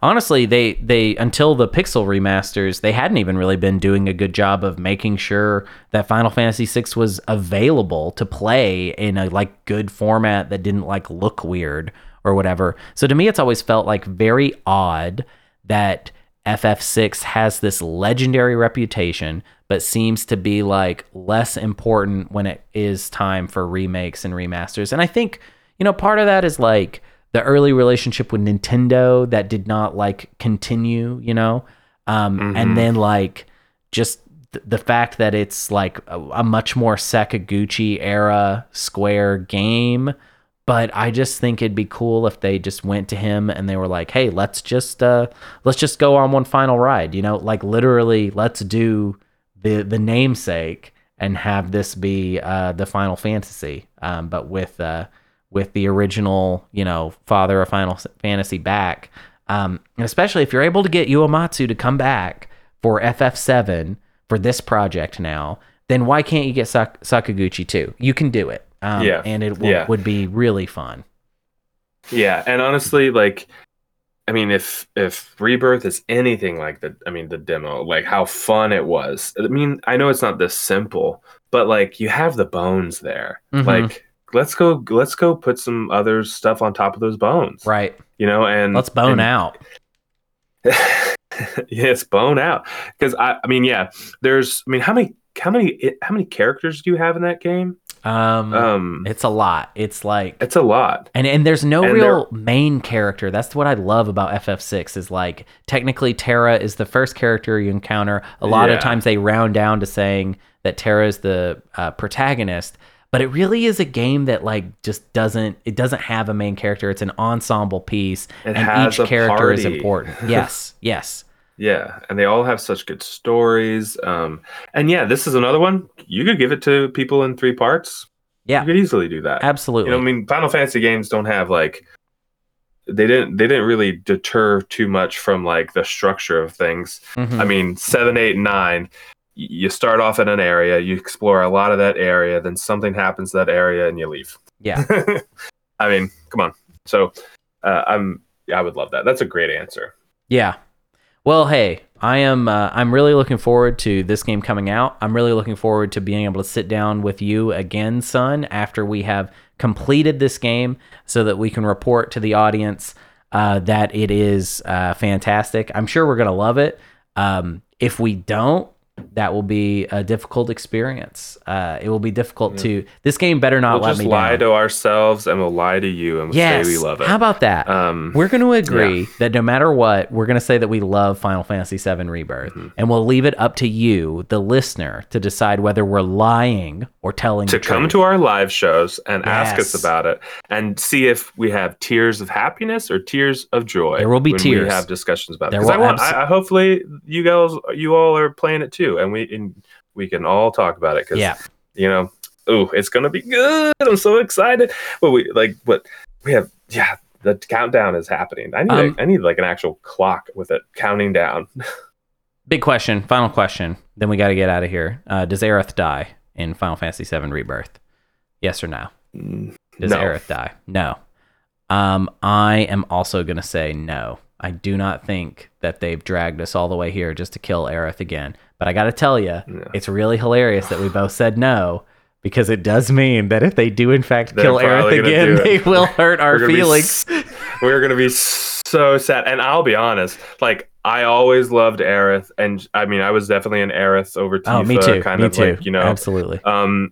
Speaker 1: honestly they they until the pixel remasters they hadn't even really been doing a good job of making sure that final fantasy VI was available to play in a like good format that didn't like look weird or whatever. So to me, it's always felt like very odd that FF6 has this legendary reputation, but seems to be like less important when it is time for remakes and remasters. And I think, you know, part of that is like the early relationship with Nintendo that did not like continue, you know? Um, And then like just th- the fact that it's like a, a much more Sakaguchi era Square game. But I just think it'd be cool if they just went to him and they were like, "Hey, let's just uh, let's just go on one final ride." You know, like literally, let's do the the namesake and have this be uh, the Final Fantasy, um, but with uh, with the original, you know, father of Final Fantasy back. Um, and especially if you're able to get Uematsu to come back for FF7 for this project now, then why can't you get Sak- Sakaguchi too? You can do it. Um,
Speaker 2: Yeah.
Speaker 1: And it w-
Speaker 2: Yeah.
Speaker 1: would be really fun.
Speaker 2: Yeah, and honestly, like, I mean, if if Rebirth is anything like the, I mean, the demo, like how fun it was. I mean, I know it's not this simple, but like you have the bones there.
Speaker 1: Mhm.
Speaker 2: Like, let's go, let's go put some other stuff on top of those bones,
Speaker 1: Right.
Speaker 2: You know, and
Speaker 1: Let's bone
Speaker 2: and-
Speaker 1: out. [LAUGHS]
Speaker 2: yes, bone out. Because I, I mean, yeah, there's, I mean, how many, how many, how many characters do you have in that game?
Speaker 1: Um,
Speaker 2: Um,
Speaker 1: it's a lot. It's like
Speaker 2: it's a lot.
Speaker 1: And and there's no
Speaker 2: And
Speaker 1: real main character. That's what I love about FF6 is like technically Terra is the first character you encounter. A lot
Speaker 2: Yeah.
Speaker 1: of times they round down to saying that Terra is the uh, protagonist, but it really is a game that like just doesn't it doesn't have a main character. It's an ensemble piece,
Speaker 2: It
Speaker 1: and each character is important. [LAUGHS] Yes, yes,
Speaker 2: Yeah, and they all have such good stories. Um, and yeah, this is another one. You could give it to people in three parts.
Speaker 1: yeah,
Speaker 2: You could easily do that.
Speaker 1: absolutely.
Speaker 2: You know, I mean, Final Fantasy games don't have like they didn't they didn't really deter too much from like the structure of things.
Speaker 1: Mhm.
Speaker 2: I mean, seven, eight, nine. You start off in an area, you explore a lot of that area, then something happens to that area, and you leave.
Speaker 1: yeah, [LAUGHS]
Speaker 2: I mean, come on. So, uh, I'm yeah, I would love that. That's a great answer.
Speaker 1: Yeah. Well, hey, I am. Uh, I'm really looking forward to this game coming out. I'm really looking forward to being able to sit down with you again, Sun, after we have completed this game, so that we can report to the audience uh, that it is uh, fantastic. I'm sure we're gonna love it. Um, if we don't, that will be a difficult experience. Uh, it will be difficult to. This game better not
Speaker 2: We'll
Speaker 1: let
Speaker 2: just
Speaker 1: me
Speaker 2: lie
Speaker 1: down.
Speaker 2: to ourselves and we'll lie to you and we'll
Speaker 1: yes.
Speaker 2: say we love it.
Speaker 1: How about that?
Speaker 2: um,
Speaker 1: We're going to agree that no matter what, we're going to say that we love Final Fantasy VII Rebirth,
Speaker 2: Mm-hmm.
Speaker 1: and we'll leave it up to you, the listener, to decide whether we're lying or telling
Speaker 2: you
Speaker 1: to
Speaker 2: come
Speaker 1: truth.
Speaker 2: to our live shows and ask us about it and see if we have tears of happiness or tears of joy.
Speaker 1: There will be tears.
Speaker 2: We have discussions about
Speaker 1: There
Speaker 2: it. 'Cause I
Speaker 1: will
Speaker 2: want.
Speaker 1: abso-
Speaker 2: I, I hopefully you guys, you all are playing it too, and we and we can all talk about it because
Speaker 1: Yeah,
Speaker 2: you know, oh, it's gonna be good. I'm so excited. But we like what we have. Yeah, the countdown is happening. I need
Speaker 1: Um,
Speaker 2: a, I need like an actual clock with it counting down. [LAUGHS]
Speaker 1: big question, final question. Then we got to get out of here. Uh, does Aerith die in Final Fantasy VII Rebirth? Yes or no?
Speaker 2: Mm,
Speaker 1: Does
Speaker 2: no.
Speaker 1: Aerith die? No. Um, I am also going to say no. I do not think that they've dragged us all the way here just to kill Aerith again. But I got to tell you,
Speaker 2: No.
Speaker 1: it's really hilarious that we both said no because it does mean that if they do in fact
Speaker 2: They're
Speaker 1: kill Aerith again, they will [LAUGHS] hurt our
Speaker 2: We're gonna be
Speaker 1: feelings.
Speaker 2: we're gonna be so sad. And I'll be honest, like I always loved Aerith, and I mean I was definitely an Aerith over Tifa,
Speaker 1: oh, me too.
Speaker 2: kind
Speaker 1: me
Speaker 2: of
Speaker 1: too.
Speaker 2: like you know.
Speaker 1: Absolutely.
Speaker 2: Um,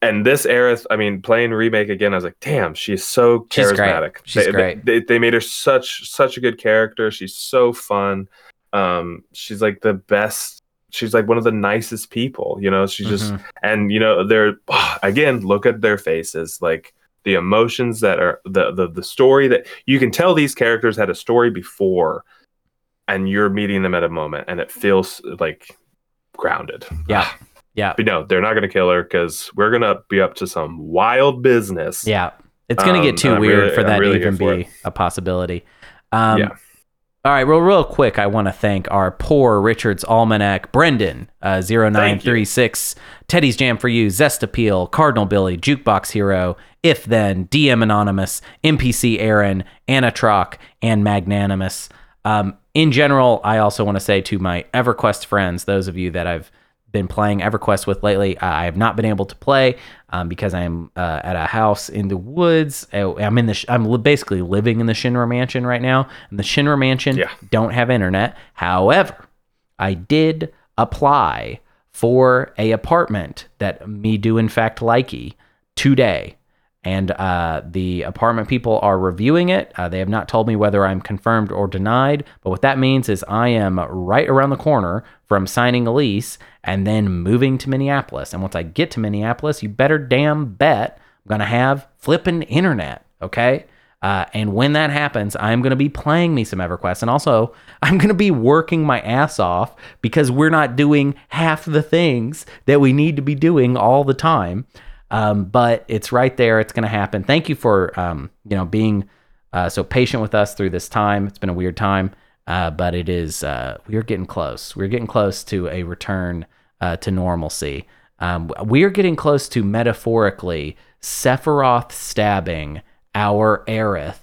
Speaker 2: and this Aerith, I mean, playing remake again, I was like, damn, she's so
Speaker 1: She's great.
Speaker 2: charismatic.
Speaker 1: She's
Speaker 2: they,
Speaker 1: great.
Speaker 2: They, they made her such such a good character. She's so fun. Um, she's like the best. She's like one of the nicest people. You know, she's just
Speaker 1: Mhm.
Speaker 2: and you know they're again look at their faces like the emotions that are the, the the story that you can tell these characters had a story before and you're meeting them at a moment and it feels like grounded
Speaker 1: Yeah. Yeah.
Speaker 2: but no they're not going to kill her because we're going to be up to some wild business
Speaker 1: Yeah. It's going to
Speaker 2: Um,
Speaker 1: get too weird
Speaker 2: really-
Speaker 1: for that
Speaker 2: really
Speaker 1: to even
Speaker 2: here for
Speaker 1: be a possibility. Um,
Speaker 2: Yeah.
Speaker 1: All right, real, real quick, I want to thank our poor Richard's Almanac, Brendan, uh, 0936, Teddy's Jam for You, Zest Appeal, Cardinal Billy, Jukebox Hero, If Then, DM Anonymous, NPC Aaron, Anatroc, and Magnanimous. Um, in general, I also want to say to my EverQuest friends, those of you that I've been playing EverQuest with lately. I have not been able to play um, because I'm uh, at a house in the woods. Uh, I'm in the. Sh- I'm li- basically living in the Shinra Mansion right now, and the Shinra Mansion
Speaker 2: Yeah.
Speaker 1: don't have internet. However, I did apply for a apartment that me do in fact likey today and uh, the apartment people are reviewing it. Uh, they have not told me whether I'm confirmed or denied, but what that means is I am right around the corner from signing a lease and then moving to Minneapolis. And once I get to Minneapolis, you better damn bet I'm gonna have flippin' internet. Okay. Uh, and when that happens, I'm going to be playing me some EverQuest. And also, [LAUGHS] I'm going to be working my ass off because we're not doing half the things that we need to be doing all the time. Um, but it's right there. It's going to happen. Thank you for, um, you know, being uh, so patient with us through this time. It's been a weird time, uh, but it is, uh, we are getting close. We're getting close to a return uh, to normalcy. Um, we are getting close to metaphorically Sephiroth stabbing our Aerith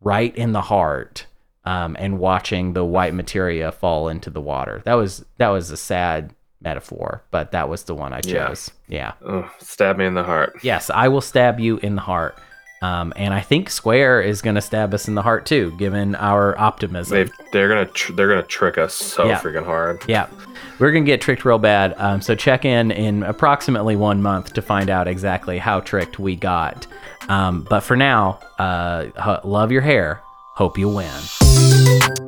Speaker 1: right in the heart um, and watching the white materia fall into the water. That was that was a sad metaphor, but that was the one I chose. Yeah.
Speaker 2: Oh, stab me in the heart.
Speaker 1: Yes, I will stab you in the heart. Um, and I think Square is going to stab us in the heart too, given our optimism.
Speaker 2: They've, they're gonna tr- they're gonna trick us so
Speaker 1: Yeah.
Speaker 2: freaking hard.
Speaker 1: Yeah, we're gonna get tricked real bad. Um, so check in in approximately one month to find out exactly how tricked we got. Um, but for now, uh, love your hair. Hope you win.